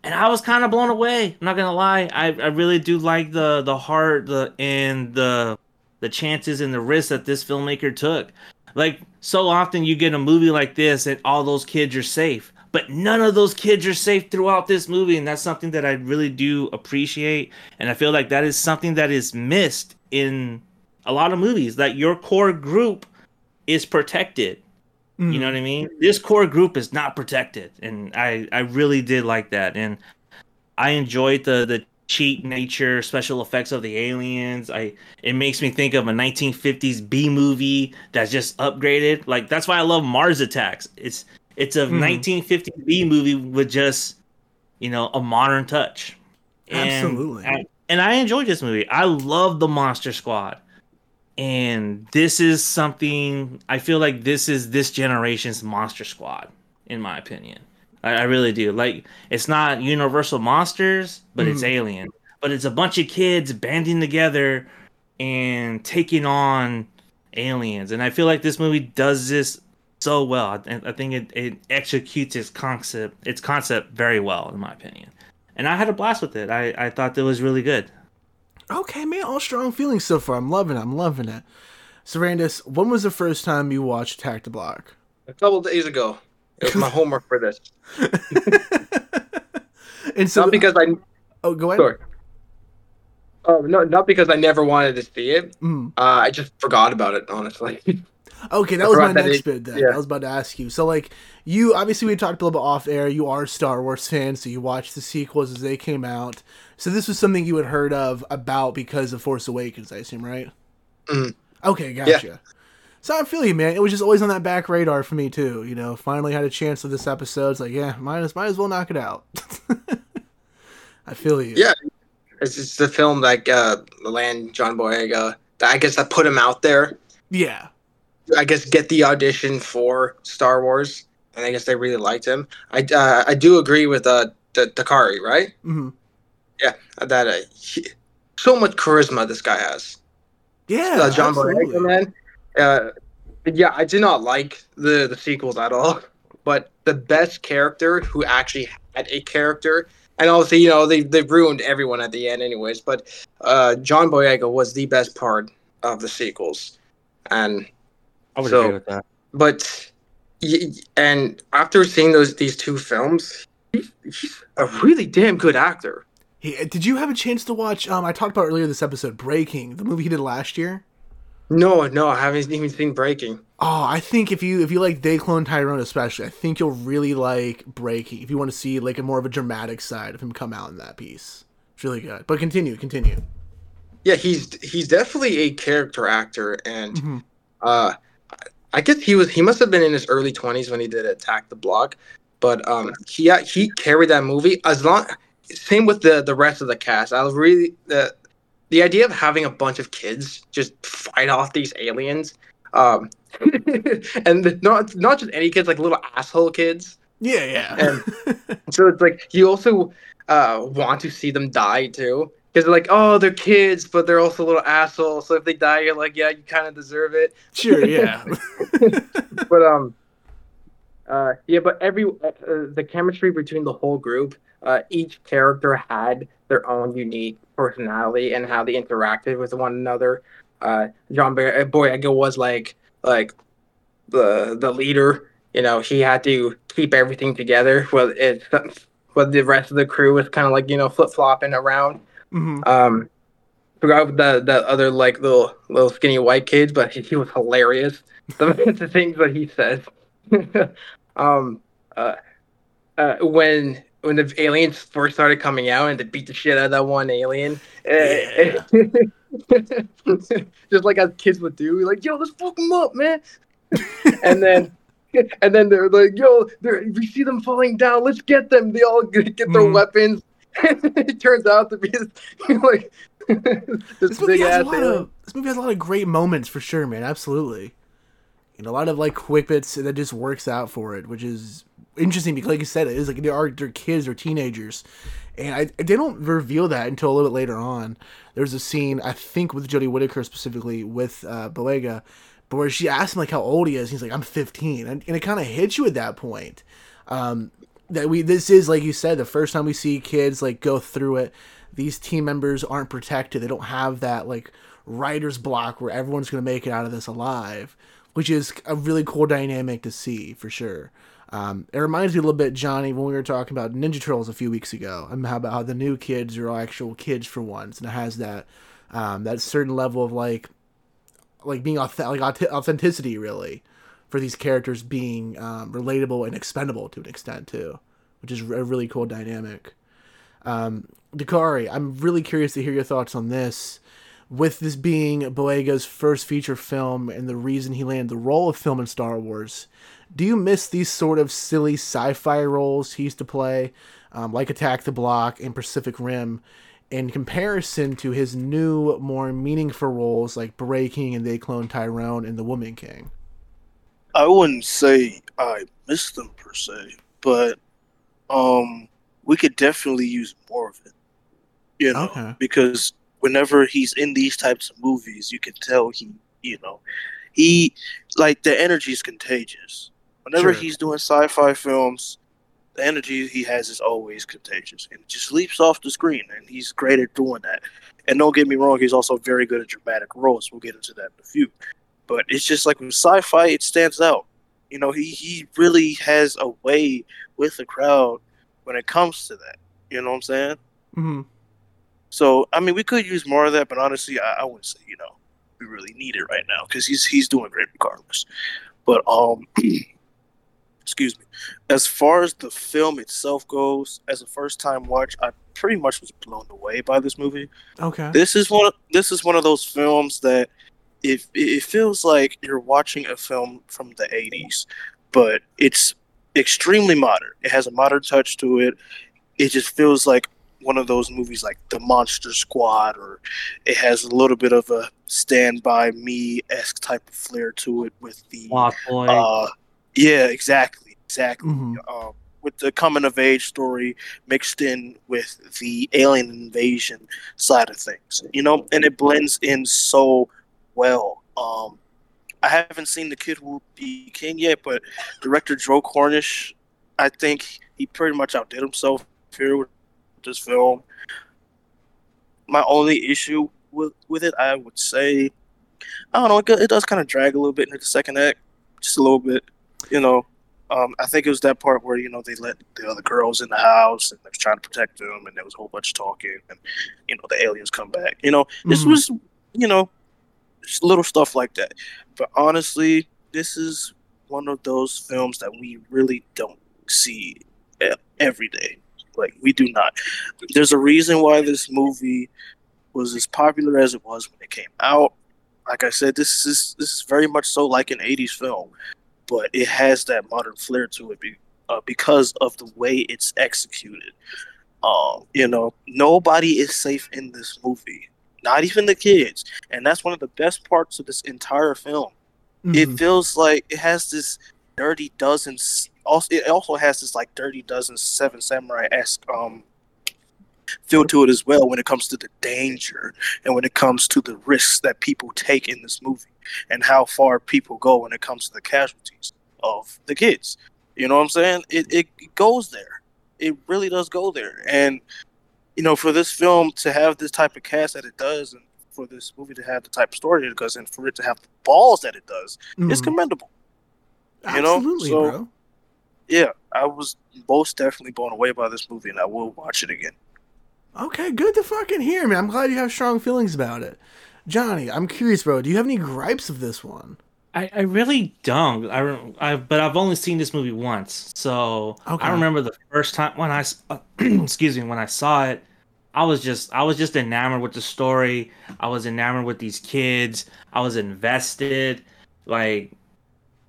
and I was kind of blown away. I'm not gonna lie. I, I really do like the the heart, the and the the chances and the risks that this filmmaker took. Like so often, you get a movie like this, and all those kids are safe. But none of those kids are safe throughout this movie, and that's something that I really do appreciate. And I feel like that is something that is missed in a lot of movies. That your core group is protected. You know mm. what I mean? This core group is not protected, and I I really did like that, and I enjoyed the the cheap nature, special effects of the aliens. I it makes me think of a 1950s B movie that's just upgraded. Like that's why I love Mars Attacks. It's it's a Mhm. 1950s B movie with just you know a modern touch. And Absolutely. I- and I enjoyed this movie. I love the Monster Squad and this is something I feel like this is this generation's Monster Squad, in my opinion. I, I really do. Like it's not Universal Monsters, but it's Mhm. Alien. But it's a bunch of kids banding together and taking on aliens. And I feel like this movie does this so well. I, I think it, it executes its concept its concept very well, in my opinion. And I had a blast with it. I, I thought that was really good. okay, man. All strong feelings so far. I'm loving it. I'm loving it. Sarandis, when was the first time you watched Attack the Block? A couple days ago, it was my homework for this. And so, not because I. oh, go ahead. Sorry. Oh no, not because I never wanted to see it. Mm. Uh, I just forgot about it, honestly. Okay, that I was my next it- bit. Then yeah. I was about to ask you. So, like, you obviously we talked a little bit off air. You are a Star Wars fan, so you watched the sequels as they came out. So this was something you had heard of about because of Force Awakens, I assume, right? Mhm. Okay, gotcha. So I feel you, man. It was just always on that back radar for me too. You know, finally had a chance of this episode. It's like, yeah, might as might as well knock it out. I feel you. Yeah, it's just the film like uh, land John Boyega. I guess that put him out there. Yeah. I guess get the audition for Star Wars, and I guess they really liked him. I uh, I do agree with uh D- Dakari, right? hmm Yeah, that uh, he, so much charisma this guy has. Yeah. uh, John. Boyega, man. Uh, yeah, I did not like the the sequels at all. but the best character who actually had a character. And also you know, they they ruined everyone at the end, anyways. But uh, John Boyega was the best part of the sequels, and I would So- agree with that. but and after seeing those these two films, he's, he's a really damn good actor. He, did you have a chance to watch? Um, I talked about earlier this episode, Breaking, the movie he did last year. No, no, I haven't even seen Breaking. Oh, I think if you if you like They Cloned Tyrone especially, I think you'll really like Breaking. If you want to see like a more of a dramatic side of him come out in that piece, it's really good. But continue, continue. Yeah, he's he's definitely a character actor, and Mhm. uh, I guess he was he must have been in his early twenties when he did Attack the Block, but um, he he carried that movie as long. Same with the the rest of the cast. I was really the the idea of having a bunch of kids just fight off these aliens, um, and not not just any kids, like little asshole kids. Yeah, yeah. And so it's like you also uh, want to see them die too, because they're like, oh, they're kids, but they're also little assholes. So if they die, you're like, yeah, you kind of deserve it. sure, yeah. But um, uh, yeah, but every uh, the chemistry between the whole group, uh, each character had their own unique personality and how they interacted with one another. Uh, John Boy- Boyega was like like the the leader. You know, he had to keep everything together. Well, it but the rest of the crew was kind of like you know flip flopping around. Hmm Um, forgot that the other like little little skinny white kids, but he, he was hilarious. The, the things that he says. um, uh, uh, when when the aliens first started coming out and they beat the shit out of that one alien, eh, just like as kids would do, We're like yo, let's fuck them up, man. and then. And then they're like, "Yo, they're, we see them falling down. Let's get them." They all get get their Mhm. weapons. it turns out to be like this, This movie big has a lot of this movie has a lot of great moments for sure, man. Absolutely, and a lot of like quick bits that just works out for it, which is interesting because, like you said, it is like they are they're kids or teenagers, and I they don't reveal that until a little bit later on. There's a scene I think with Jodie Whittaker specifically with uh, Boyega, but where she asks him like how old he is, he's like I'm 15, and, and it kind of hits you at that point. Um, that we this is like you said the first time we see kids like go through it. These team members aren't protected. They don't have that like writer's block where everyone's going to make it out of this alive which is a really cool dynamic to see for sure. Um, it reminds me a little bit johnny when we were talking about ninja turtles a few weeks ago and how about how the new kids are actual kids for once and it has that um, that certain level of like like being auth- like auth- authenticity really for these characters being um, relatable and expendable to an extent too, which is a really cool dynamic. Um, Dakari, I'm really curious to hear your thoughts on this. With this being Boyega's first feature Finn and the reason he landed the role of film in Star Wars, do you miss these sort of silly sci-fi roles he used to play, um, like Attack the Block and Pacific Rim, in comparison to his new, more meaningful roles like Breaking and They Cloned Tyrone and The Woman King? I wouldn't say I miss them per se, but um, we could definitely use more of it. You know, Okay. because whenever he's in these types of movies, you can tell he, you know, he like the energy is contagious. Whenever Sure. he's doing sci-fi films, the energy he has is always contagious, and it just leaps off the screen, and he's great at doing that. And don't get me wrong, he's also very good at dramatic roles. We'll get into that in a few. But it's just like with sci-fi, it stands out. You know, he he really has a way with the crowd when it comes to that. You know what I'm saying? Mm-hmm. So I mean, we could use more of that, but honestly, I, I wouldn't say you know we really need it right now because he's he's doing great regardless. But um, excuse me. As far as the film itself goes, as a first time watch, I pretty much was blown away by this movie. Okay. This is one. Of, this is one of those films that it it feels like you're watching a film from the '80s, but it's extremely modern. It has a modern touch to it. It just feels like one of those movies like The Monster Squad, or it has a little bit of a Stand By Me esque type of flair to it with the Lost Boy. uh, yeah, exactly, exactly. Mhm. Um, with the coming of age story mixed in with the alien invasion side of things, you know, and it blends in so well. Um, I haven't seen the Kid Who Be King yet, but director Joe Cornish, I think he pretty much outdid himself here with this film. My only issue with with it, I would say, I don't know, it, it does kind of drag a little bit into the second act, just a little bit. You know, um, I think it was that part where you know they let the other girls in the house and they was trying to protect them, and there was a whole bunch of talking, and you know the aliens come back. You know, this Mhm. was you know little stuff like that. But honestly, this is one of those films that we really don't see every day. Like we do not. There's a reason why this movie was as popular as it was when it came out. Like I said, this is this is very much so like an '80s film, but it has that modern flair to it be, uh, because of the way it's executed. Um, you know, nobody is safe in this movie, not even the kids, and that's one of the best parts of this entire film. It Mhm. feels like it has this Dirty Dozen. Also, it also has this like Dirty Dozen Seven Samurai esque um feel to it as well when it comes to the danger and when it comes to the risks that people take in this movie and how far people go when it comes to the casualties of the kids. You know what I'm saying? It it goes there. It really does go there. And you know, for this film to have this type of cast that it does, and for this movie to have the type of story it does, and for it to have the balls that it does, it's Mhm. commendable. You know, Absolutely, so bro. yeah, I was most definitely blown away by this movie, and I will watch it again. Okay, good to fucking hear, man. I'm glad you have strong feelings about it. Johnny, I'm curious, bro. Do you have any gripes of this one? I, I really don't. I, I but I've only seen this movie once, so Okay. I remember the first time when I uh, excuse me when I saw it, I was just I was just enamored with the story. I was enamored with these kids. I was invested. Like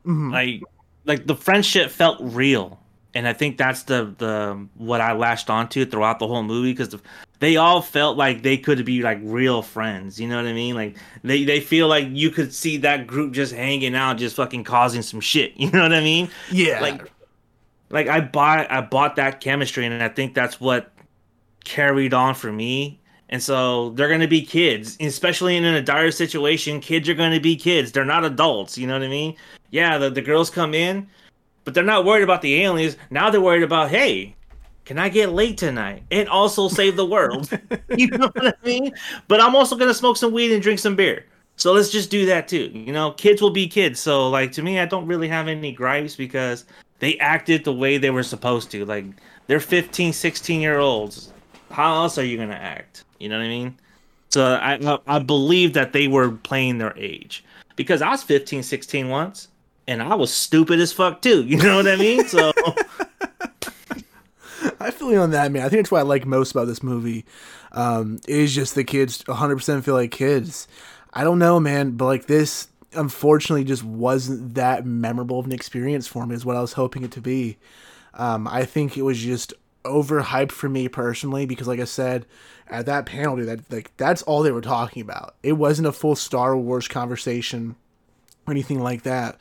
Mhm. like like the friendship felt real, and I think that's the the what I latched onto throughout the whole movie because the, they all felt like they could be like real friends. You know what I mean? Like they they feel like you could see that group just hanging out, just fucking causing some shit. You know what I mean? Yeah. Like like I bought I bought that chemistry, and I think that's what carried on for me. And so they're gonna be kids, especially in a dire situation. Kids are gonna be kids. They're not adults. You know what I mean? Yeah, the, the girls come in, but they're not worried about the aliens. Now they're worried about, hey, can I get late tonight and also save the world? you know what I mean? But I'm also gonna smoke some weed and drink some beer. So let's just do that too. You know, kids will be kids. So like to me, I don't really have any gripes because they acted the way they were supposed to. Like they're 15, 16 year olds. How else are you gonna act? You know what I mean? So I I believe that they were playing their age because I was 15, 16 once, and I was stupid as fuck too. You know what I mean? So I feel you on that, man. I think that's what I like most about this movie. Um, is just the kids 100% feel like kids. I don't know, man, but like this, unfortunately, just wasn't that memorable of an experience for me. Is what I was hoping it to be. Um, I think it was just overhyped for me personally because, like I said, at that panel, dude, that like that's all they were talking about. It wasn't a full Star Wars conversation or anything like that.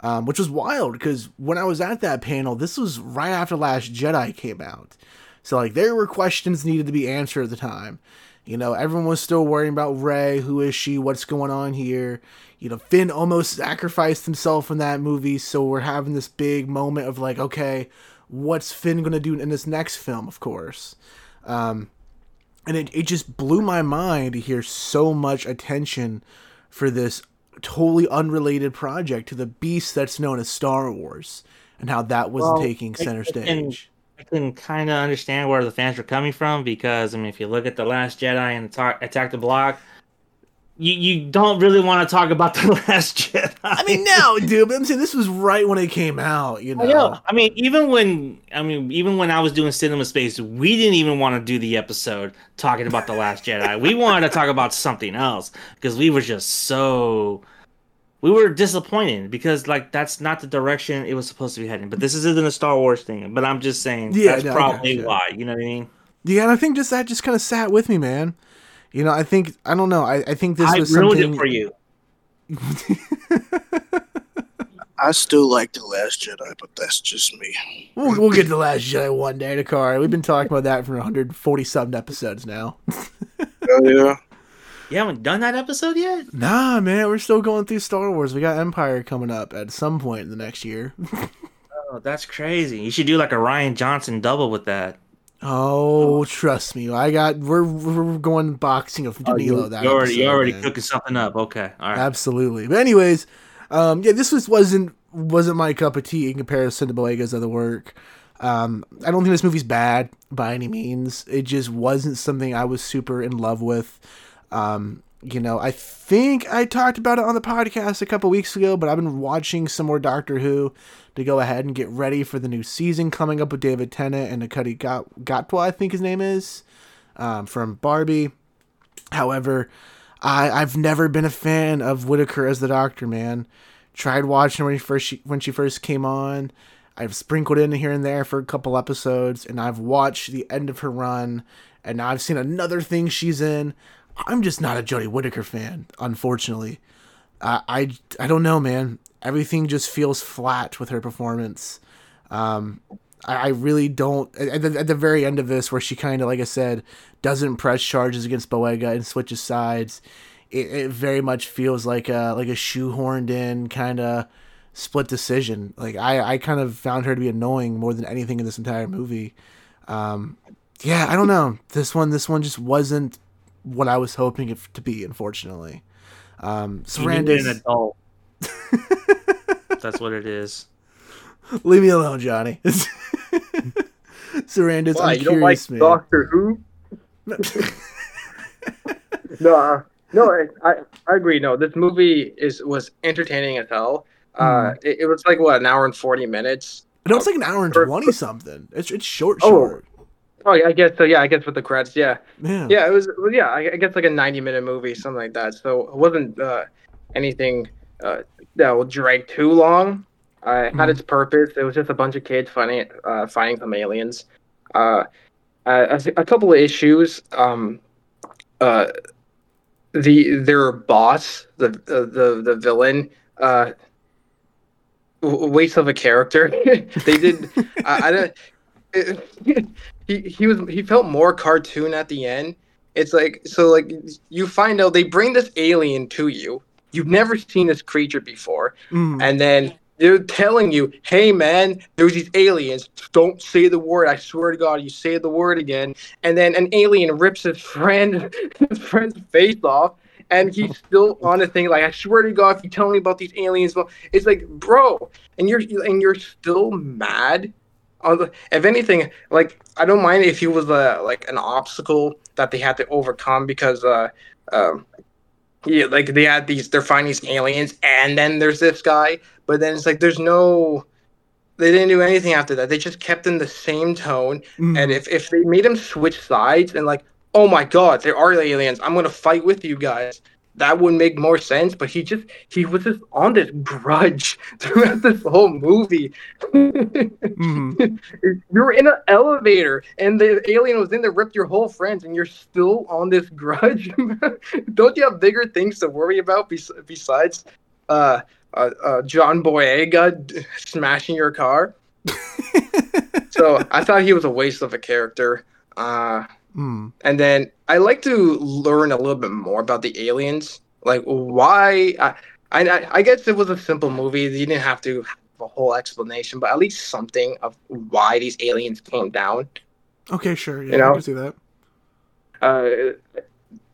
Um, which was wild because when I was at that panel, this was right after Last Jedi came out. So like there were questions needed to be answered at the time. You know, everyone was still worrying about Rey, who is she, what's going on here. You know, Finn almost sacrificed himself in that movie, so we're having this big moment of like, okay, what's Finn gonna do in this next film, of course. Um, and it, it just blew my mind to hear so much attention for this totally unrelated project to the beast that's known as Star Wars and how that was Well, taking center I can- stage. I can kind of understand where the fans were coming from because I mean, if you look at the Last Jedi and Attack, Attack the Block, you you don't really want to talk about the Last Jedi. I mean, now, dude, but I'm saying this was right when it came out, you know. I know. I mean, even when I mean, even when I was doing Cinema Space, we didn't even want to do the episode talking about the Last Jedi. we wanted to talk about something else because we were just so we were disappointed because like that's not the direction it was supposed to be heading. But this isn't a Star Wars thing. But I'm just saying Yeah, that's no, probably gotcha. why. You know what I mean? Yeah, and I think just that just kind of sat with me, man. You know, I think I don't know. I, I think this I was ruined something it for you. I still like the Last Jedi, but that's just me. We'll, we'll get to the Last Jedi one day, Dakar. We've been talking about that for 140 something episodes now. Oh yeah. You haven't done that episode yet? Nah, man, we're still going through Star Wars. We got Empire coming up at some point in the next year. Oh, that's crazy. You should do like a Rian Johnson double with that. Oh, trust me, I got we're we're going boxing of Danilo. Oh, you, that you already, you episode, already man. cooking something up. Okay, all right. Absolutely. But anyways, um, yeah, this was wasn't wasn't my cup of tea in comparison to Boyega's other work. Um, I don't think this movie's bad by any means. It just wasn't something I was super in love with. Um, you know, I think I talked about it on the podcast a couple weeks ago, but I've been watching some more Doctor Who to go ahead and get ready for the new season coming up with David Tennant and Gat- Gatwa, I think his name is, um, from Barbie. However, I I've never been a fan of Whittaker as the Doctor. Man, tried watching when she first she, when she first came on. I've sprinkled in here and there for a couple episodes, and I've watched the end of her run, and now I've seen another thing she's in. I'm just not a Jodie Whittaker fan, unfortunately. I I, I don't know, man. Everything just feels flat with her performance. Um, I, I really don't. At the, at the very end of this, where she kind of, like I said, doesn't press charges against Boyega and switches sides, it, it very much feels like a like a shoehorned in kind of split decision. Like I, I kind of found her to be annoying more than anything in this entire movie. Um, yeah, I don't know. This one, this one just wasn't what I was hoping it to be. Unfortunately, um, You need an Sarandis, adult. That's what it is. leave me alone, Johnny. Sarandis, Why I'm you don't like curious, man. Doctor Who? no, uh, no, I, I I agree. No, this movie is was entertaining as hell. Uh, Hmm. it, it was like what an hour and forty minutes. No, it's like an hour and twenty something. It's it's short, Oh. short. Oh, yeah, I guess so. Yeah, I guess with the credits, yeah, Yeah. yeah, it was. Yeah, I, guess like a ninety-minute movie, something like that. So it wasn't uh, anything uh, that will drag too long. Uh, it had Mhm. its purpose. It was just a bunch of kids fighting, uh, fighting some aliens. Uh, uh, a, a couple of issues. Um, uh, the their boss, the the the, the villain, uh, waste of a character. they did. I, I don't. he he was he felt more cartoon at the end. It's like so like you find out they bring this alien to you. You've never seen this creature before, Mm. and then they're telling you, "Hey man, there's these aliens. Don't say the word. I swear to God, you say the word again." And then an alien rips his friend his friend's face off, and he's still on the thing. Like, I swear to God, if you tell me about these aliens, well, it's like, bro, and you're and you're still mad. If anything, like I don't mind if he was a like an obstacle that they had to overcome because uh um yeah like they had these they're finding these aliens and then there's this guy but then it's like there's no they didn't do anything after that. They just kept in the same tone Mm. and if, if they made him switch sides and like oh my god there are aliens. I'm gonna fight with you guys that would make more sense but he just he was just on this grudge throughout this whole movie. Mhm. you're in an elevator and the alien was in there ripped your whole friends and you're still on this grudge? Don't you have bigger things to worry about bes- besides uh, uh, uh, john boyega d- smashing your car? So i thought he was a waste of a character. Uh, Mm. and then I like to learn a little bit more about the aliens. Like why? I, I I guess it was a simple movie. You didn't have to have a whole explanation, but at least something of why these aliens came down. Okay, sure. Yeah, You know? I can see that. Uh,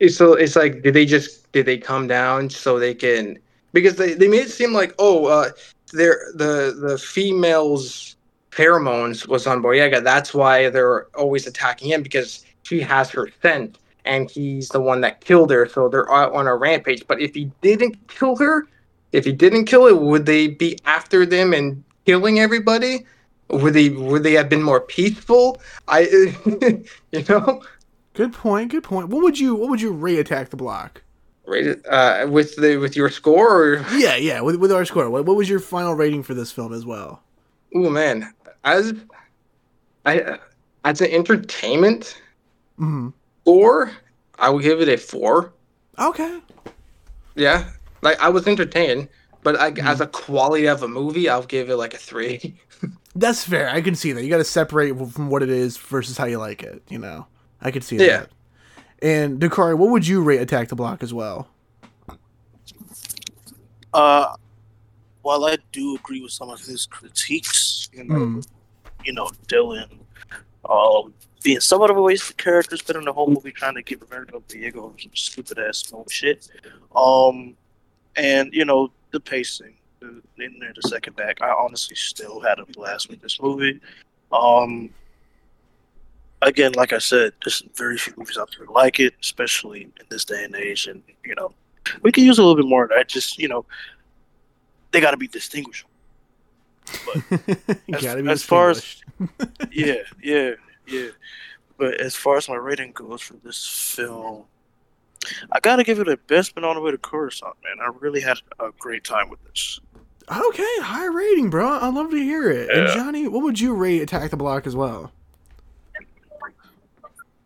it's so it's like did they just did they come down so they can because they, they made it seem like oh uh they're the the females pheromones was on Boyega. That's why they're always attacking him because she has her scent and he's the one that killed her. So they're out on a rampage. But if he didn't kill her, if he didn't kill her, would they be after them and killing everybody? Would they would they have been more peaceful? I you know Good point. Good point. What would you What would you rate Attack the Block? rated uh with the with your score or Yeah, yeah. With with our score, what, what was your final rating for this film as well? oh man as I as an entertainment hmm score I would give it a four. Okay. Yeah, like I was entertained, but I, Mm-hmm. as a quality of a movie, I'll give it like a three. That's fair. I can see that. You got to separate from what it is versus how you like it. You know, I could see Yeah. that. And Dakari, what would you rate Attack the Block as well? Uh, while I do agree with some of his critiques, you know, Hmm. you know, Dylan, um, being somewhat of a wasted character, spending the whole movie trying to give America Diego some stupid ass smoke shit. Um, and you know, the pacing in there, the second back, I honestly still had a blast with this movie. Um, again, like I said, there's very few movies out there like it, especially in this day and age, and you know, we can use a little bit more of that. Just you know, they got to be distinguishable. You As- as far as- yeah, yeah, yeah. But as far as my rating goes for this film, I gotta give it a best man on the way to Coruscant, man. I really had a great time with this. Okay, high rating, bro. I love to hear it. And Johnny, what would you rate Attack the Block as well?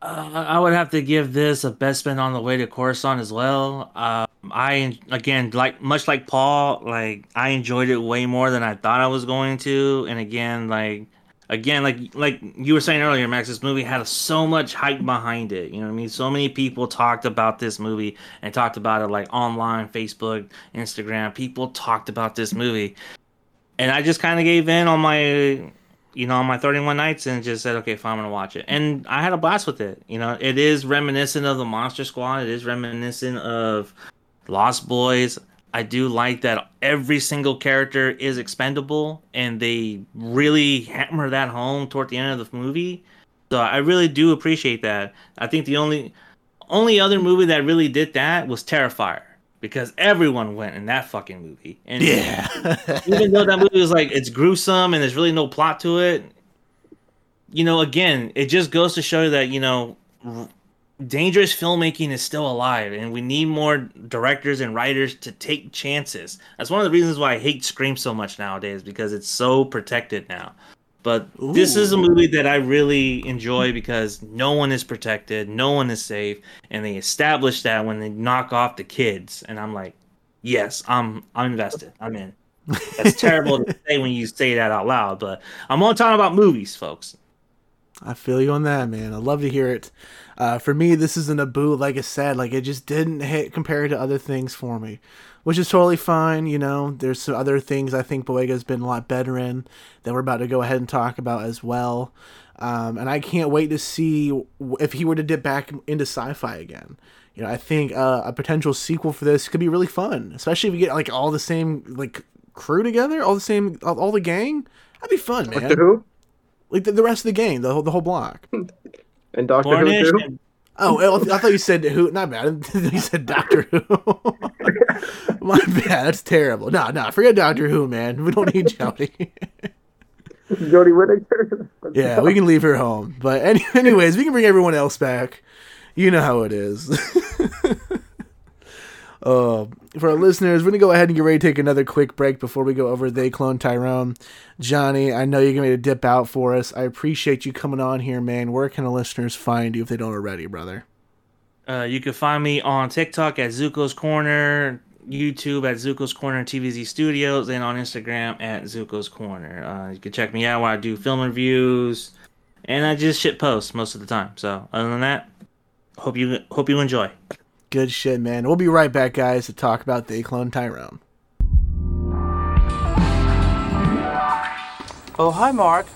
Uh, I would have to give this a best spin on the way to Coruscant as well. Um, I again, like much like Paul, like I enjoyed it way more than I thought I was going to. And again, like again, like like you were saying earlier, Max, this movie had so much hype behind it. You know what I mean? So many people talked about this movie and talked about it like online, Facebook, Instagram. People talked about this movie, and I just kind of gave in on my you know, on my 31 nights and just said, okay, fine, I'm to watch it. And I had a blast with it. You know, it is reminiscent of the Monster Squad. It is reminiscent of Lost Boys. I do like that every single character is expendable and they really hammer that home toward the end of the movie. So I really do appreciate that. I think the only only other movie that really did that was Terrifier because everyone went in that fucking movie. And Yeah. even though that movie was like it's gruesome and there's really no plot to it, you know, again, it just goes to show that you know, dangerous filmmaking is still alive, and we need more directors and writers to take chances. That's one of the reasons why I hate Scream so much nowadays because it's so protected now. But this is a movie that I really enjoy because no one is protected, no one is safe, and they establish that when they knock off the kids, and I'm like, yes, I'm I'm invested, I'm in. That's terrible to say when you say that out loud, but I'm only talking about movies, folks. I feel you on that, man. I love to hear it. Uh, for me, this isn't a boo. Like I said, like it just didn't hit compared to other things for me, which is totally fine. You know, there's some other things I think Boyega's been a lot better in that we're about to go ahead and talk about as well. Um, and I can't wait to see if he were to dip back into sci-fi again. You know, I think uh, a potential sequel for this could be really fun, especially if we get like all the same like crew together, all the same, all, all the gang. That'd be fun, man. Doctor Who Like the, the rest of the game, the whole the whole block. and Doctor Cornish Who too. and- Oh, I thought you said who. Not bad. you said Doctor Who. My bad. That's terrible. No, no, forget Doctor Who, man. We don't need Jodie. Jodie Whittaker. yeah, we can leave her home. But any, anyways, we can bring everyone else back. You know how it is. Uh, for our listeners, we're gonna go ahead and get ready to take another quick break before we go over They Cloned Tyrone. Johnny, I know you're gonna to dip out for us. I appreciate you coming on here, man. Where can the listeners find you if they don't already, brother? Uh, you can find me on TikTok at Zuko's Corner, YouTube at Zuko's Corner TVZ Studios, and on Instagram at Zuko's Corner. Uh, you can check me out while I do film reviews, and I just shit post most of the time. So other than that, hope you hope you enjoy. Good shit, man. We'll be right back, guys, to talk about They Cloned Tyrone. Oh, hi, Mark.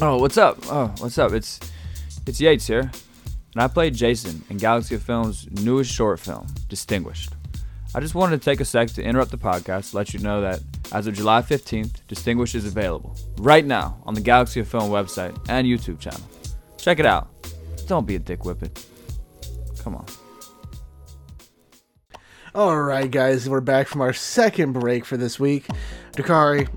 Oh, what's up? Oh, what's up? It's it's Yates here, and I played Jason in Galaxy of Film's newest short film, Distinguished. I just wanted to take a sec to interrupt the podcast to let you know that as of July 15th, Distinguished is available right now on the Galaxy of Film website and YouTube channel. Check it out. Don't be a dick. Come on. All right, guys, we're back from our second break for this week. Dakari,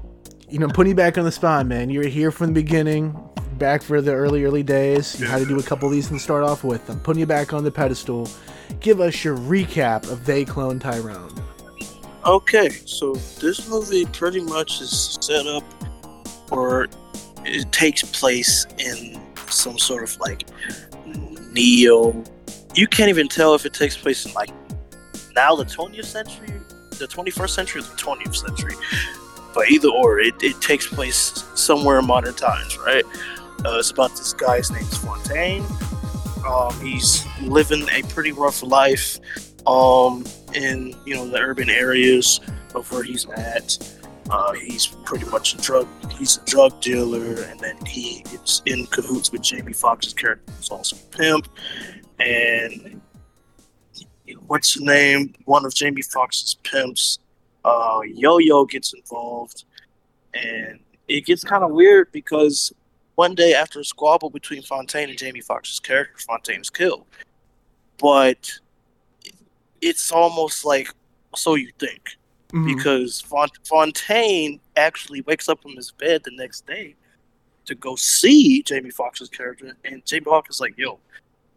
you know, putting you back on the spot, man. You were here from the beginning, back for the early, early days. You had to do a couple of these and start off with them. Putting you back on the pedestal. Give us your recap of They Cloned Tyrone. Okay, so this movie pretty much is set up, or it takes place in some sort of like Neo. You can't even tell if it takes place in like now the 20th century, the 21st century, or the 20th century. But either or, it, it takes place somewhere in modern times, right? Uh, it's about this guy's name is Fontaine. Um, he's living a pretty rough life um, in you know the urban areas of where he's at. Uh, he's pretty much a drug. He's a drug dealer, and then he is in cahoots with Jamie Foxx's character, who's also a pimp. And what's the name? One of Jamie Foxx's pimps, uh, Yo Yo, gets involved, and it gets kind of weird because one day after a squabble between Fontaine and Jamie Foxx's character, Fontaine is killed. But it's almost like so you think Mhm. because Font- Fontaine actually wakes up from his bed the next day to go see Jamie Foxx's character, and Jamie Foxx is like, "Yo,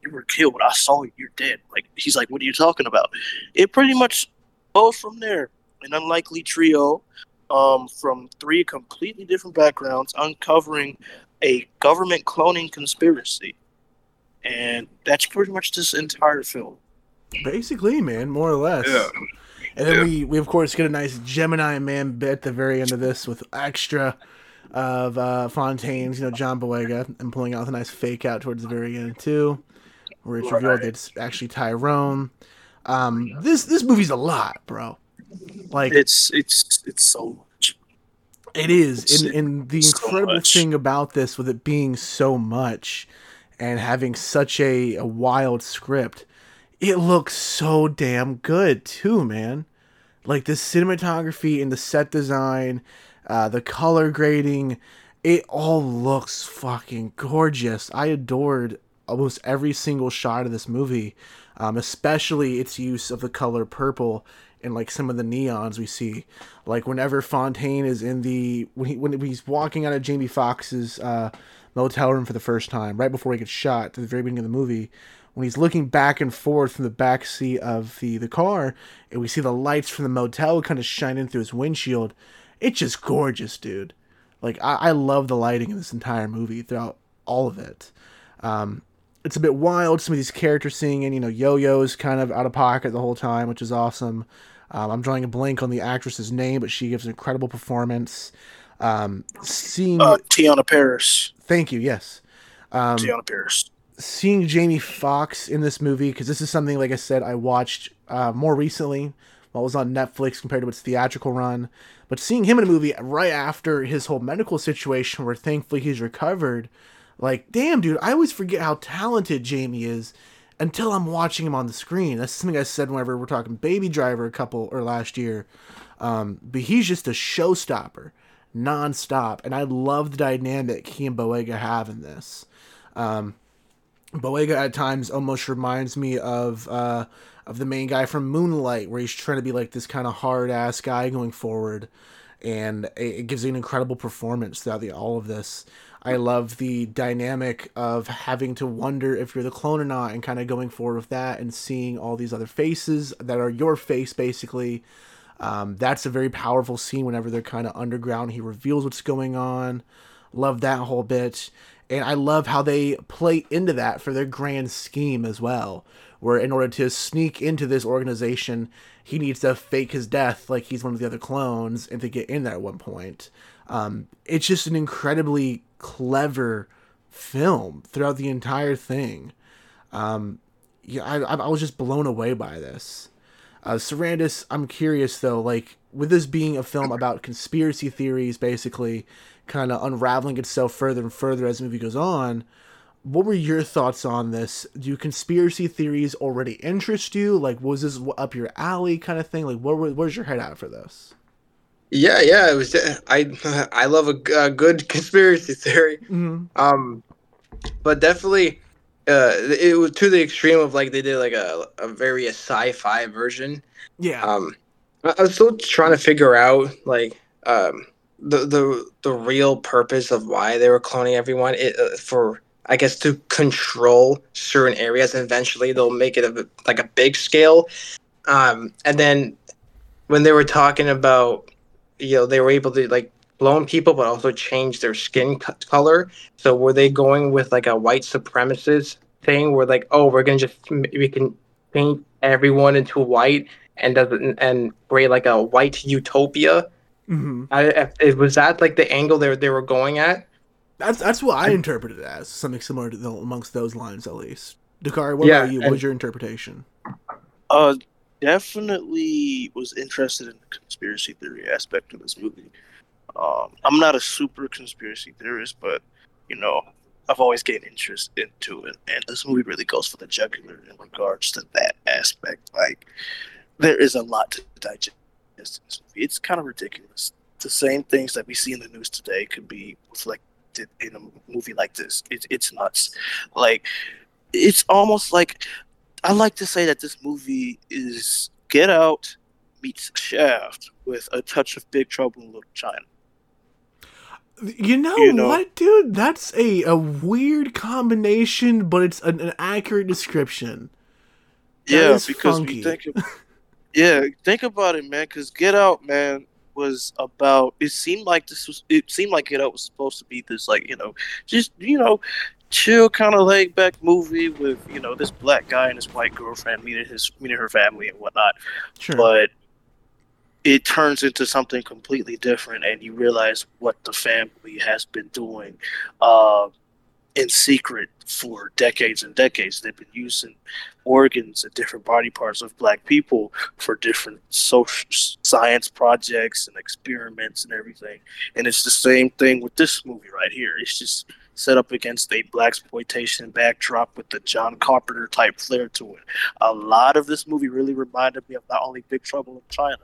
you were killed. I saw you. You're dead." Like he's like, "What are you talking about?" It pretty much goes from there. An unlikely trio um, from three completely different backgrounds uncovering a government cloning conspiracy, and that's pretty much this entire film. Basically, man, more or less. Yeah. And then we, we of course get a nice Gemini Man bit at the very end of this with extra of uh, Fontaine's, you know, John Boyega, and pulling out the nice fake out towards the very end too, where it's revealed that it's actually Tyrone. Um, this this movie's a lot, bro. Like it's it's it's so much. It is, and the so incredible much. thing about this, with it being so much, and having such a, a wild script, it looks so damn good too, man. Like the cinematography and the set design, uh, the color grading, it all looks fucking gorgeous. I adored almost every single shot of this movie, um, especially its use of the color purple and like some of the neons we see. Like whenever Fontaine is in the when he when he's walking out of Jamie Foxx's uh, motel room for the first time, right before he gets shot, to the very beginning of the movie, when he's looking back and forth from the back seat of the the car, and we see the lights from the motel kind of shining through his windshield. It's just gorgeous, dude. Like I, I love the lighting in this entire movie throughout all of it. Um, it's a bit wild. Some of these characters singing, you know, Yo-Yo's kind of out of pocket the whole time, which is awesome. Um, I'm drawing a blank on the actress's name, but she gives an incredible performance. Um, seeing Uh, Teyonah Parris. Thank you. Yes. Um, Teyonah Parris. seeing Jamie Foxx in this movie because this is something, like I said, I watched uh, more recently while it was on Netflix compared to its theatrical run. But seeing him in a movie right after his whole medical situation, where thankfully he's recovered, like, damn, dude, I always forget how talented Jamie is until I'm watching him on the screen. That's something I said whenever we're talking Baby Driver a couple or last year. Um, but he's just a showstopper, nonstop, and I love the dynamic he and Boyega have in this. Um, Boyega at times almost reminds me of uh, of the main guy from Moonlight, where he's trying to be like this kind of hard ass guy going forward, and it, it gives an incredible performance throughout the, all of this. I love the dynamic of having to wonder if you're the clone or not, and kind of going forward with that, and seeing all these other faces that are your face, basically. Um, that's a very powerful scene whenever they're kind of underground. He reveals what's going on. Love that whole bit. And I love how they play into that for their grand scheme as well. Where in order to sneak into this organization, he needs to fake his death like he's one of the other clones and to get in there at one point. Um, it's just an incredibly clever film throughout the entire thing. Um, yeah, I, I was just blown away by this. Uh, Sarandis, I'm curious though, like with this being a film about conspiracy theories, basically kind of unraveling itself further and further as the movie goes on. What were your thoughts on this? Do conspiracy theories already interest you? Like, was this up your alley kind of thing? Like, where- where's your head at for this? Yeah, yeah, it was. I I love a good conspiracy theory. Mhm. Um, but definitely, uh, it was to the extreme of like they did like a a very a sci-fi version. Yeah. Um, I I was still trying to figure out like um the the the real purpose of why they were cloning everyone. It uh, for I guess to control certain areas, and eventually they'll make it a, like a big scale. Um, and then when they were talking about, you know, they were able to like clone people, but also change their skin co- color. So were they going with like a white supremacist thing where like, oh, we're gonna just we can paint everyone into white and does it and create like a white utopia. hmm I, if, was that like the angle they they were going at? That's that's what I interpreted it as something similar to the, amongst those lines at least. Dakari, what Yeah, about you? What was your interpretation? Uh, definitely was interested in the conspiracy theory aspect of this movie. Um, I'm not a super conspiracy theorist, but you know, I've always gained interest into it, and this movie really goes for the jugular in regards to that aspect. Like, there is a lot to digest in this movie. It's kind of ridiculous. The same things that we see in the news today could be reflected in a movie like this. It's it's nuts. Like, it's almost like I like to say that this movie is Get Out meets Shaft with a touch of Big Trouble in Little China. You know, You know- what, dude? That's a, a weird combination, but it's an, an accurate description. That yeah, because funky. we think, of, yeah, think about it, man. Because Get Out, man, was about. It seemed like this was. It seemed like Get Out was supposed to be this, like you know, just you know, chill kind of laid back movie with you know this black guy and his white girlfriend meeting his meeting her family and whatnot. Sure. but it turns into something completely different and you realize what the family has been doing uh, in secret for decades and decades they've been using organs and different body parts of black people for different social science projects and experiments and everything and it's the same thing with this movie right here it's just set up against a black exploitation backdrop with the John Carpenter type flair to it. A lot of this movie really reminded me of not only Big Trouble in China,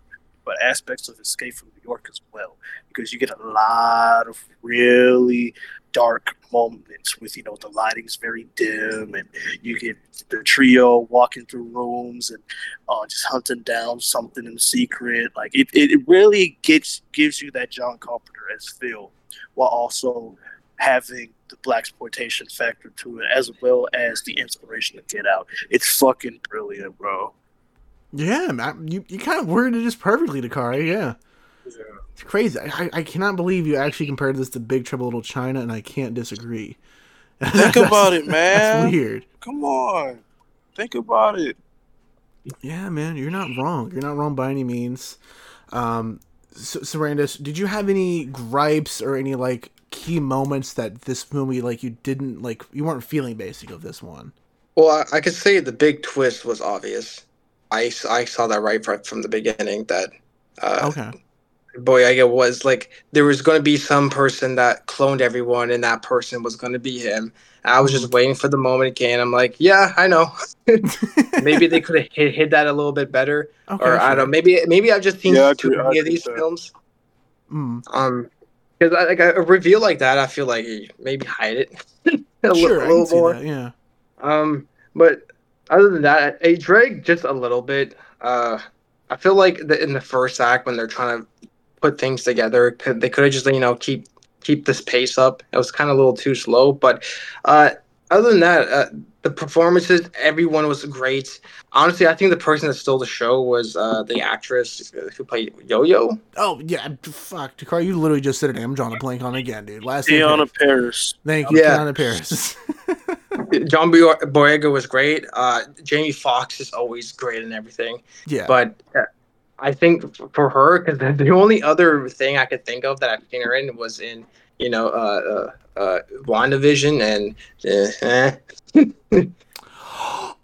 but aspects of Escape from New York as well, because you get a lot of really dark moments with you know the lighting's very dim and you get the trio walking through rooms and uh, just hunting down something in secret like it, it really gets gives you that john carpenter as feel while also having the black exploitation factor to it as well as the inspiration to get out it's fucking brilliant bro Yeah, man, you, you kind of worded it just perfectly, Dakari. Yeah. It's crazy. I, I- I cannot believe you actually compared this to Big Trouble in Little China, and I can't disagree. think about it man That's weird. come on think about it Yeah, man, you're not wrong. You're not wrong by any means. Um, so, Sarandis, did you have any gripes or any like key moments that this movie like you didn't like you weren't feeling basic of this one? Well, I, I could say the big twist was obvious. I, I saw that right from, from the beginning that uh, Okay. Boyega was like there was going to be some person that cloned everyone, and that person was going to be him. I was just waiting for the moment it came. I'm like, yeah, I know. maybe they could have hid, hid that a little bit better, Okay, or I don't. know. Maybe maybe I've just seen Yeah, too many of these with that. films. Mm. Um, because like a reveal like that, I feel like maybe hide it a, Sure, little see more. that. Yeah. Um, but other than that, a drag just a little bit. Uh, I feel like the, in the first act when they're trying to put things together, could, they could have just you know keep keep this pace up. It was kind of a little too slow. But uh, other than that, uh, the performances, everyone was great. Honestly, I think the person that stole the show was uh, the actress who played Yo Yo. Oh yeah, fuck, Dakari, you literally just said it. I'm drawing a blank on it again, dude. Last name Teyonah Parris. Parris. Thank you, Yeah. Teyonah Parris. John Boy- Boyega was great. Uh, Jamie Foxx is always great and everything. yeah. But uh, I think for her, because the, the only other thing I could think of that I've seen her in was in, you know, uh, uh, uh, WandaVision and. Uh.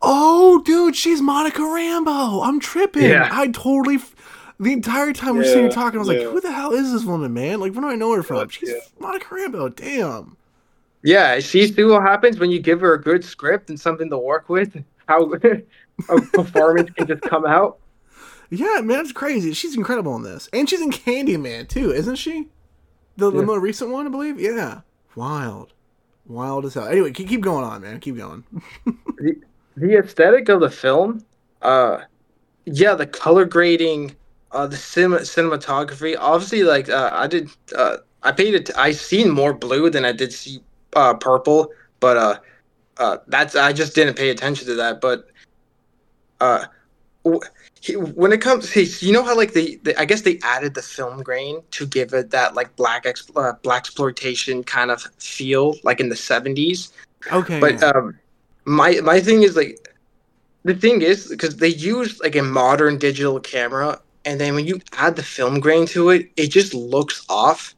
Oh, dude, she's Monica Rambeau. I'm tripping. Yeah. I totally. F- the entire time we're sitting here talking, I was yeah. like, "Who the hell is this woman, man? Like, where do I know her from? Yeah, She's yeah. Monica Rambeau. Damn." Yeah, she see what happens when you give her a good script and something to work with. How a performance can just come out. Yeah, man, it's crazy. She's incredible in this, and she's in Candyman too, isn't she? The, the Yeah. more recent one, I believe. Yeah, wild, wild as hell. Anyway, keep, keep going on, man. Keep going. the aesthetic of the film, uh, yeah, the color grading, uh, the cinema, cinematography. Obviously, like uh, I did, uh, I paid it. I seen more blue than I did see uh, purple, but uh, uh, that's I just didn't pay attention to that. But uh, when it comes, you know how like they, they, I guess they added the film grain to give it that like black uh, black exploitation kind of feel, like in the seventies. Okay, But um, my my thing is like the thing is because they use like a modern digital camera and then when you add the film grain to it it just looks off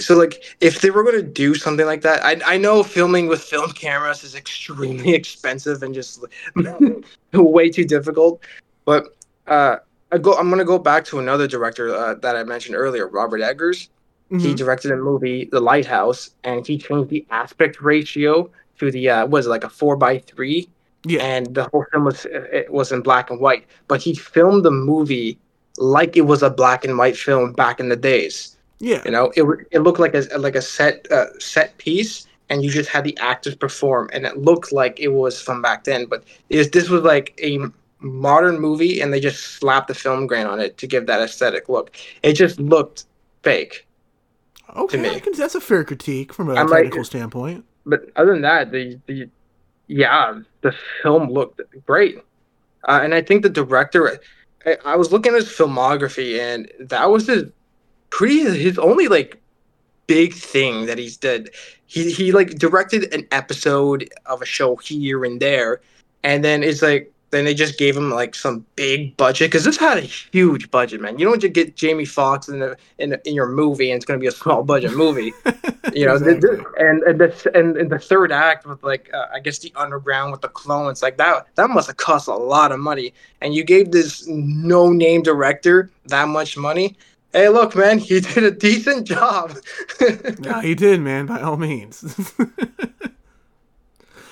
so like if they were going to do something like that I, I know filming with film cameras is extremely expensive and just way too difficult but uh I go i'm going to go back to another director uh, that i mentioned earlier robert eggers he Mhm. directed a movie the lighthouse and he changed the aspect ratio to the uh was it like a four by three Yeah. and the whole film was it was in black and white but he filmed the movie like it was a black and white film back in the days Yeah. you know it it looked like a like a set uh, set piece and you just had the actors perform and it looked like it was from back then but is this was like a modern movie and they just slapped the film grain on it to give that aesthetic look it just looked fake Okay, can, that's a fair critique from a I'm like- technical standpoint. but other than that, the the yeah, the film looked great, uh, and I think the director. I, I was looking at his filmography, and that was his pretty his only like big thing that he's did. He he like directed an episode of a show here and there, and then it's like then they just gave him like some big budget because this had a huge budget, man. You don't just get Jamie Foxx in the in, in your movie and it's going to be a small budget movie you know the- and and the and, and the third act with like uh, i guess the underground with the clones like that that must have cost a lot of money and you gave this no name director that much money hey look man he did a decent job Yeah, he did, man. By all means.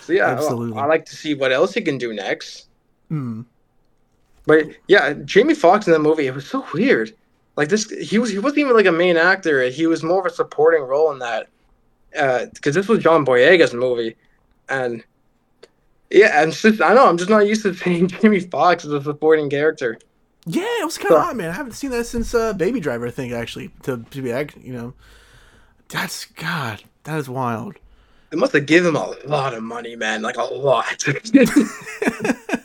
so yeah Absolutely. I, like to see what else he can do next Hmm. but yeah jamie Foxx in that movie it was so weird like this he was he wasn't even like a main actor he was more of a supporting role in that because this was john boyega's movie and yeah and just i know i'm just not used to seeing jamie Foxx as a supporting character Yeah, it was kind of odd, man. I haven't seen that since uh, Baby Driver. I think actually to to be you know, that's God. That is wild. they must have given him a lot of money man like a lot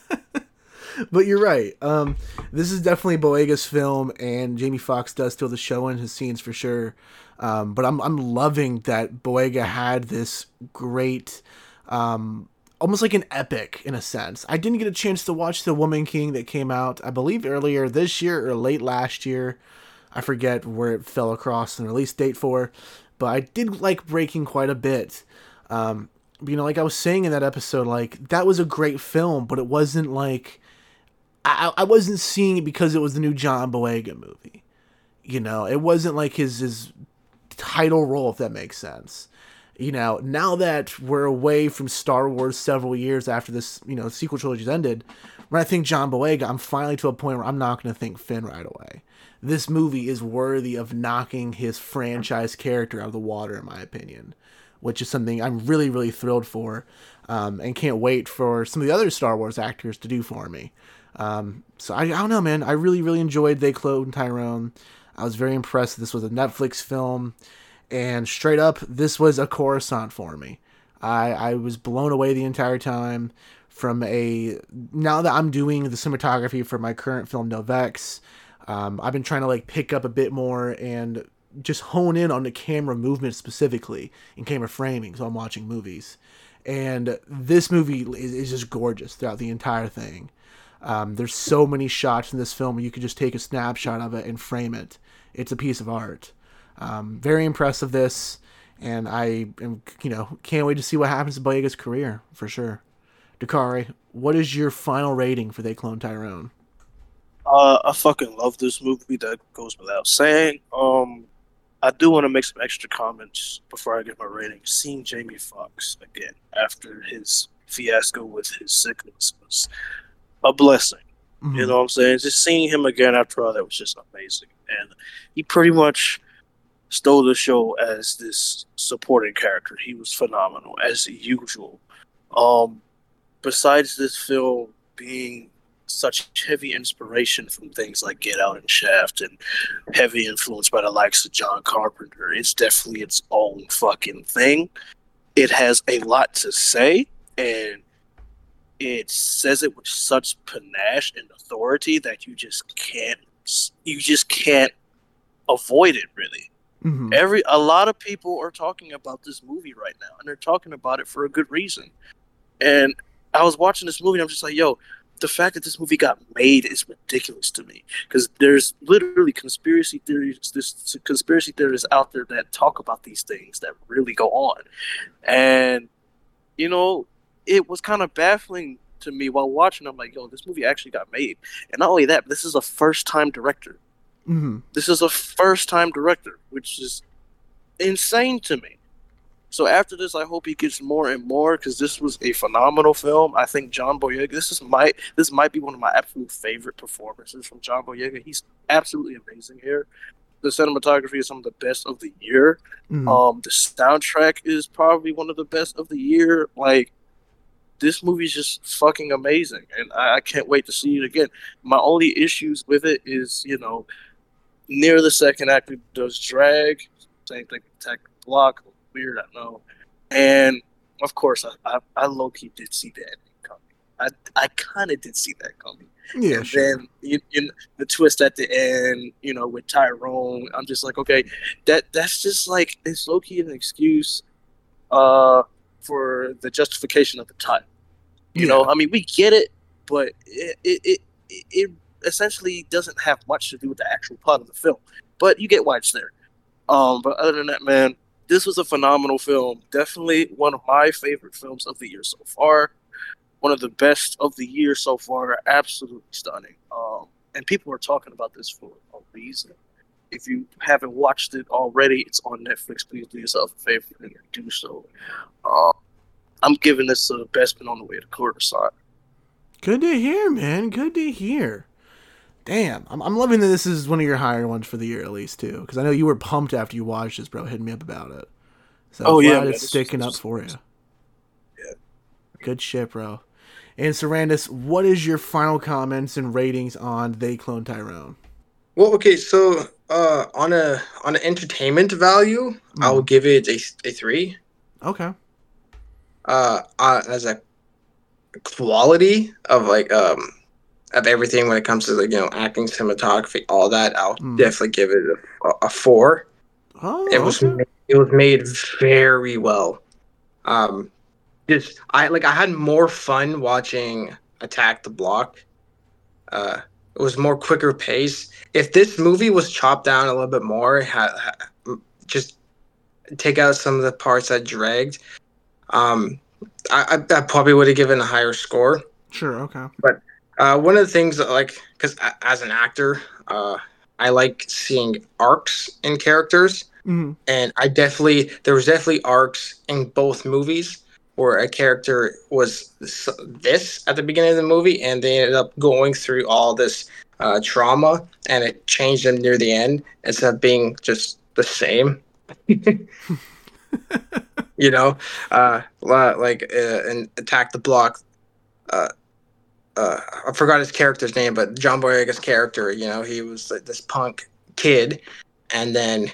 But you're right. Um, this is definitely Boyega's film, and Jamie Foxx does steal the show in his scenes for sure. Um, but I'm I'm loving that Boyega had this great, um, almost like an epic in a sense. I didn't get a chance to watch The Woman King that came out, I believe, earlier this year or late last year. I forget where it fell across the release date for, but I did like Breaking quite a bit. Um, you know, like I was saying in that episode, like that was a great film, but it wasn't like I, I wasn't seeing it because it was the new John Boyega movie. You know, it wasn't like his his title role, if that makes sense. You know, now that we're away from Star Wars several years after this, you know, sequel trilogy's ended, when I think John Boyega, I'm finally to a point where I'm not going to think Finn right away. This movie is worthy of knocking his franchise character out of the water, in my opinion, which is something I'm really, really thrilled for, um, and can't wait for some of the other Star Wars actors to do for me. Um, so I, I don't know, man. I really, really enjoyed They Clone Tyrone. I was very impressed. This was a Netflix film, and straight up, this was a Coruscant for me. I, I was blown away the entire time from a. Now that I'm doing the cinematography for my current film, Novex, um, I've been trying to like pick up a bit more and just hone in on the camera movement specifically and camera framing. So I'm watching movies, and this movie is, is just gorgeous throughout the entire thing. Um, there's so many shots in this film you could just take a snapshot of it and frame it. It's a piece of art. Um, very impressive this, and I am you know can't wait to see what happens to Boyega's career for sure. Dakari, what is your final rating for They Clone Tyrone? Uh, I fucking love this movie. That goes without saying. Um, I do want to make some extra comments before I get my rating. Seeing Jamie Foxx again after his fiasco with his sickness was a blessing. You know what I'm saying? Just seeing him again after all that was just amazing. And he pretty much stole the show as this supporting character. He was phenomenal as usual. Um, besides this film being such heavy inspiration from things like Get Out and Shaft and heavy influence by the likes of John Carpenter, it's definitely its own fucking thing. It has a lot to say and it says it with such panache and authority that you just can't you just can't avoid it really. Mhm. Every a lot of people are talking about this movie right now, and they're talking about it for a good reason. And I was watching this movie, and I'm just like, yo, the fact that this movie got made is ridiculous to me because there's literally conspiracy theories, this conspiracy theorists out there that talk about these things that really go on, and you know, it was kind of baffling to me while watching. I'm like, yo, this movie actually got made, and not only that, this is a first time director. Mm-hmm. This is a first time director, which is insane to me. So after this, I hope he gets more and more because this was a phenomenal film. I think John Boyega. This is my this might be one of my absolute favorite performances from John Boyega. He's absolutely amazing here. The cinematography is some of the best of the year. Mhm. Um, the soundtrack is probably one of the best of the year. Like this movie's just fucking amazing, and I, I can't wait to see it again. My only issues with it is, you know, near the second act it does drag. Same thing attack Block. Weird, I know. And of course, I, I, I low key did see that coming. I, I kind of did see that coming. Yeah, and sure. then you, you, the twist at the end, you know, with Tyrone, I'm just like, okay, that that's just like it's low key an excuse, uh, for the justification of the title. You know, I mean, we get it, but it it, it it essentially doesn't have much to do with the actual plot of the film. But you get why it's there. Um, but other than that, man, this was a phenomenal film. Definitely one of my favorite films of the year so far. One of the best of the year so far. Absolutely stunning. Um, and people are talking about this for a reason. If you haven't watched it already, it's on Netflix. Please do yourself a favor and do so. Um, I'm giving this a Bespin on the way to Coruscant. Good to hear, man. Good to hear. Damn, I'm, I'm loving that this is one of your higher ones for the year at least too, because I know you were pumped after you watched this, bro. Hitting me up about it. So Oh, yeah, it's sticking up for you. Yeah. Good shit, bro. And Sarandis, what is your final comments and ratings on They Clone Tyrone? Well, okay, so uh, on a on an entertainment value, I Mm. will give it a, a three. Okay. Uh, uh, as a quality of like um of everything when it comes to like you know acting, cinematography, all that, I'll Mm. definitely give it a, a four. Oh, it was okay. ma- it was made very well. Um, just I like I had more fun watching Attack the Block. Uh, it was more quicker pace. If this movie was chopped down a little bit more, ha, ha, just take out some of the parts that dragged, um, I, I, I probably would have given a higher score. Sure. Okay. But uh, one of the things that, like, because as an actor, uh, I like seeing arcs in characters, Mhm. and I definitely there was definitely arcs in both movies where a character was this at the beginning of the movie, and they ended up going through all this uh, trauma, and it changed them near the end instead of being just the same. you know, uh, like uh, in Attack the Block. Uh, uh, I forgot his character's name, but John Boyega's character, you know, he was like this punk kid, and then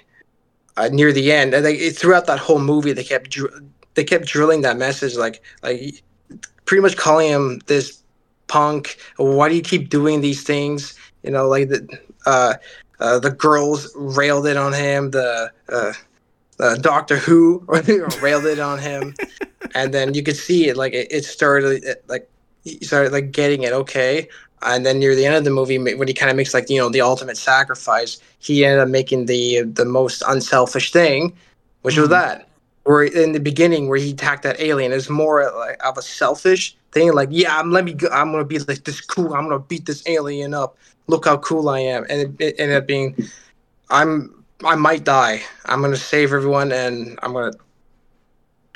uh, near the end, and they, throughout that whole movie, they kept dr- they kept drilling that message, like like pretty much calling him this punk. Why do you keep doing these things? You know, like the uh, uh, the girls railed it on him. The uh, uh, Doctor Who railed it on him, and then you could see it like it, it started it, like he started like getting it okay, and then near the end of the movie when he kind of makes like you know the ultimate sacrifice, he ended up making the the most unselfish thing, which was Mhm. that. Where in the beginning where he attacked that alien, is more like of a selfish thing. Like yeah, I'm let me go, I'm gonna be like this cool. I'm gonna beat this alien up. Look how cool I am, and it, it ended up being I'm I might die. I'm gonna save everyone, and I'm gonna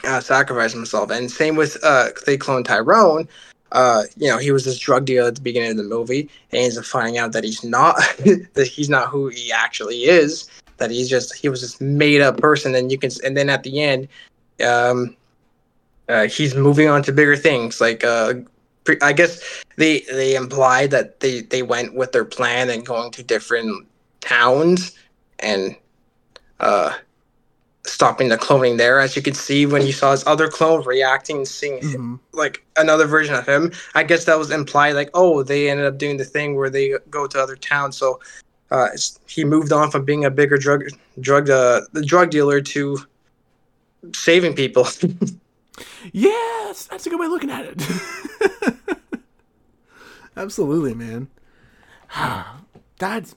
uh, sacrifice myself. And same with uh, they clone Tyrone. Uh, you know, he was this drug dealer at the beginning of the movie, and he ends up finding out that he's not that he's not who he actually is. That he's just he was this made up person, and you can and then at the end, um, uh, he's moving on to bigger things. Like uh, pre- I guess they they imply that they they went with their plan and going to different towns and uh stopping the cloning there as you can see when you saw his other clone reacting and seeing him, like another version of him. I guess that was implied like oh they ended up doing the thing where they go to other towns. So uh he moved on from being a bigger drug drug uh the drug dealer to saving people. Yes, that's a good way of looking at it. Absolutely, man. That's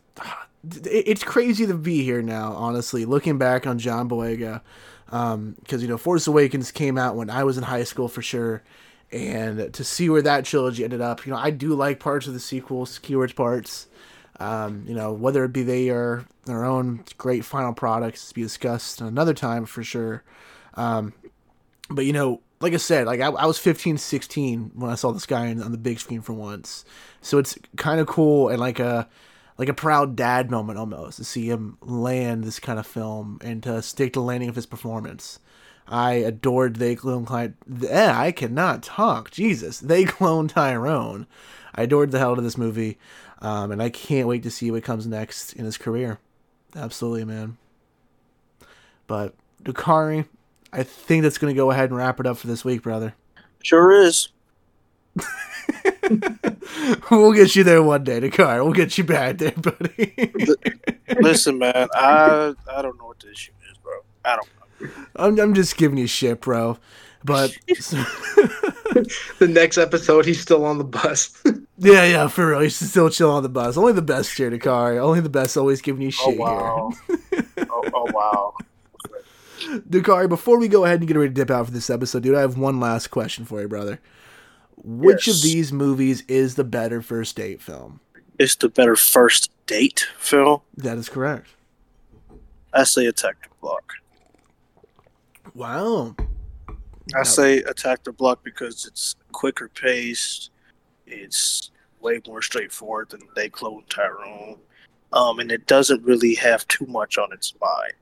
it's crazy to be here now. Honestly, looking back on John Boyega, because um, you know Force Awakens came out when I was in high school for sure, and to see where that trilogy ended up, you know, I do like parts of the sequels, keywords parts. Um, you know, whether it be they are their own great final products to be discussed another time for sure. Um, but you know, like I said, like I, I, was 15, 16 when I saw this guy on, on the big screen for once. So it's kind of cool and like a like a proud dad moment almost to see him land this kind of film and to stick to landing of his performance. I adored they clone Clyde. Eh, I cannot talk. Jesus, they clone Tyrone. I adored the hell out of this movie, um, and I can't wait to see what comes next in his career. Absolutely, man. But Dakari, I think that's going to go ahead and wrap it up for this week, brother. Sure is. we'll get you there one day, Dakari. We'll get you back there, buddy. Listen, man, I I don't know what the issue is, bro. I don't know. I'm I'm just giving you shit, bro. But the next episode, he's still on the bus. yeah, yeah, for real. He's still chill on the bus. Only the best here, Dakari. Only the best. Always giving you oh, shit oh, wow. here. oh, oh wow. Dakari, before we go ahead and get ready to dip out for this episode, dude, I have one last question for you, brother. Which yes. of these movies is the better first date film? It's the better first date film. That is correct. I say Attack the Block. Wow. I say Attack the Block because it's quicker paced. It's way more straightforward than They Clone Tyrone. Um, and it doesn't really have too much on its mind.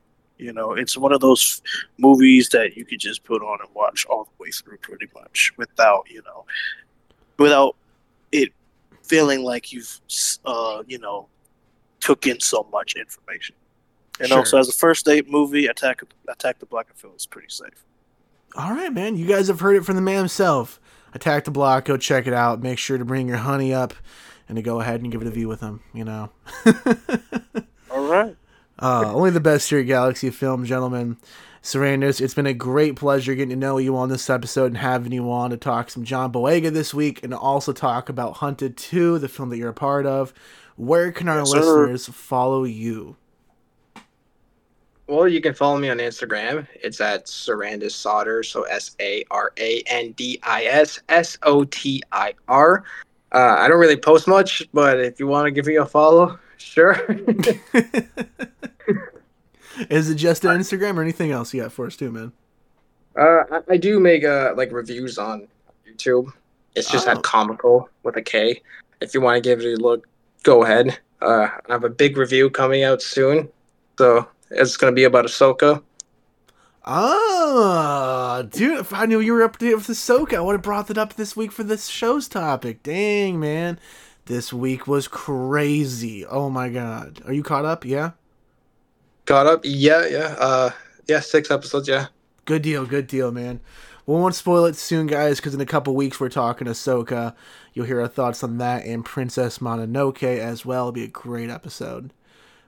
You know, it's one of those movies that you could just put on and watch all the way through pretty much without, you know, without it feeling like you've, uh, you know, took in so much information. And sure. also, as a first date movie, Attack Attack the Block, I feel is pretty safe. All right, man. You guys have heard it from the man himself. Attack the Block. Go check it out. Make sure to bring your honey up and to go ahead and give it a view with him. You know. All right. Uh, only the best here at Galaxy Film, gentlemen. Sarandis, it's been a great pleasure getting to know you on this episode and having you on to talk some John Boyega this week and also talk about Hunted 2, the film that you're a part of. Where can our yes, listeners follow you? Well, you can follow me on Instagram. It's at Sarandis Sotir, so S A R A N D I S S O T I R. Uh, I don't really post much, but if you want to give me a follow, sure. Is it just Instagram or anything else you got for us too, man? Uh, I, I do make uh like reviews on YouTube. It's just oh. at Komical with a K. If you want to give it a look, go ahead. Uh, I have a big review coming out soon, so it's gonna be about Ahsoka. Ah, dude, if I knew you were up to date with Ahsoka, I would have brought that up this week for this show's topic. Dang, man. This week was crazy. Oh my god. Are you caught up? Yeah? Caught up? Yeah, yeah. Uh, yeah, six episodes. Yeah. Good deal. Good deal, man. We won't spoil it soon, guys, because in a couple weeks we're talking Ahsoka. You'll hear our thoughts on that and Princess Mononoke as well. It'll be a great episode.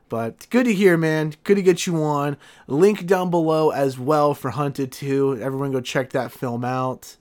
But good to hear, man. Good to get you on. Link down below as well for Hunted 2. Everyone go check that film out.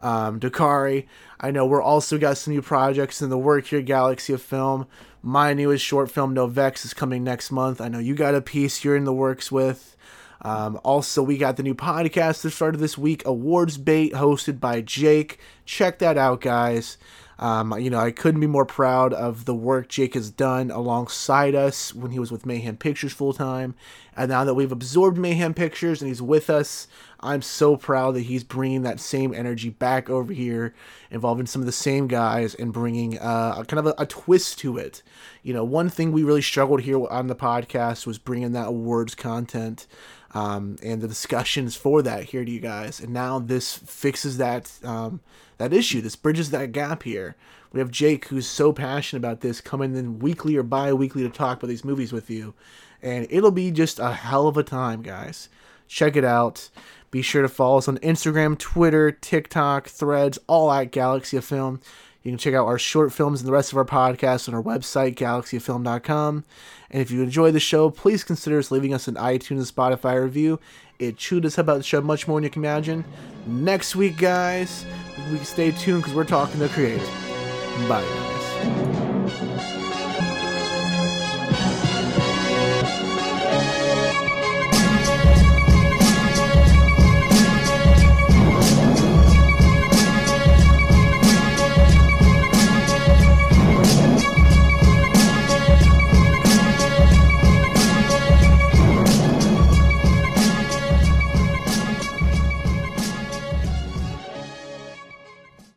Um, Dakari, I know we're also got some new projects in the work here, Galaxy of Film. My newest short film, Novex, is coming next month. I know you got a piece you're in the works with. Um, also, we got the new podcast that started this week, Awards Bait, hosted by Jake. Check that out, guys. Um, you know, I couldn't be more proud of the work Jake has done alongside us when he was with Mayhem Pictures full time. And now that we've absorbed Mayhem Pictures and he's with us, I'm so proud that he's bringing that same energy back over here, involving some of the same guys and bringing uh, kind of a, a, twist to it. You know, one thing we really struggled here on the podcast was bringing that awards content um, and the discussions for that here to you guys. And now this fixes that um, that issue. This bridges that gap here. We have Jake, who's so passionate about this, coming in weekly or bi-weekly to talk about these movies with you, and it'll be just a hell of a time, guys. Check it out. Be sure to follow us on Instagram, Twitter, TikTok, Threads, all at Galaxy of Film. You can check out our short films and the rest of our podcasts on our website, galaxyfilm.com. And if you enjoy the show, please consider leaving us an iTunes and Spotify review. It chewed us about the show much more than you can imagine. Next week, guys, we stay tuned because we're talking to the creator. Bye, guys.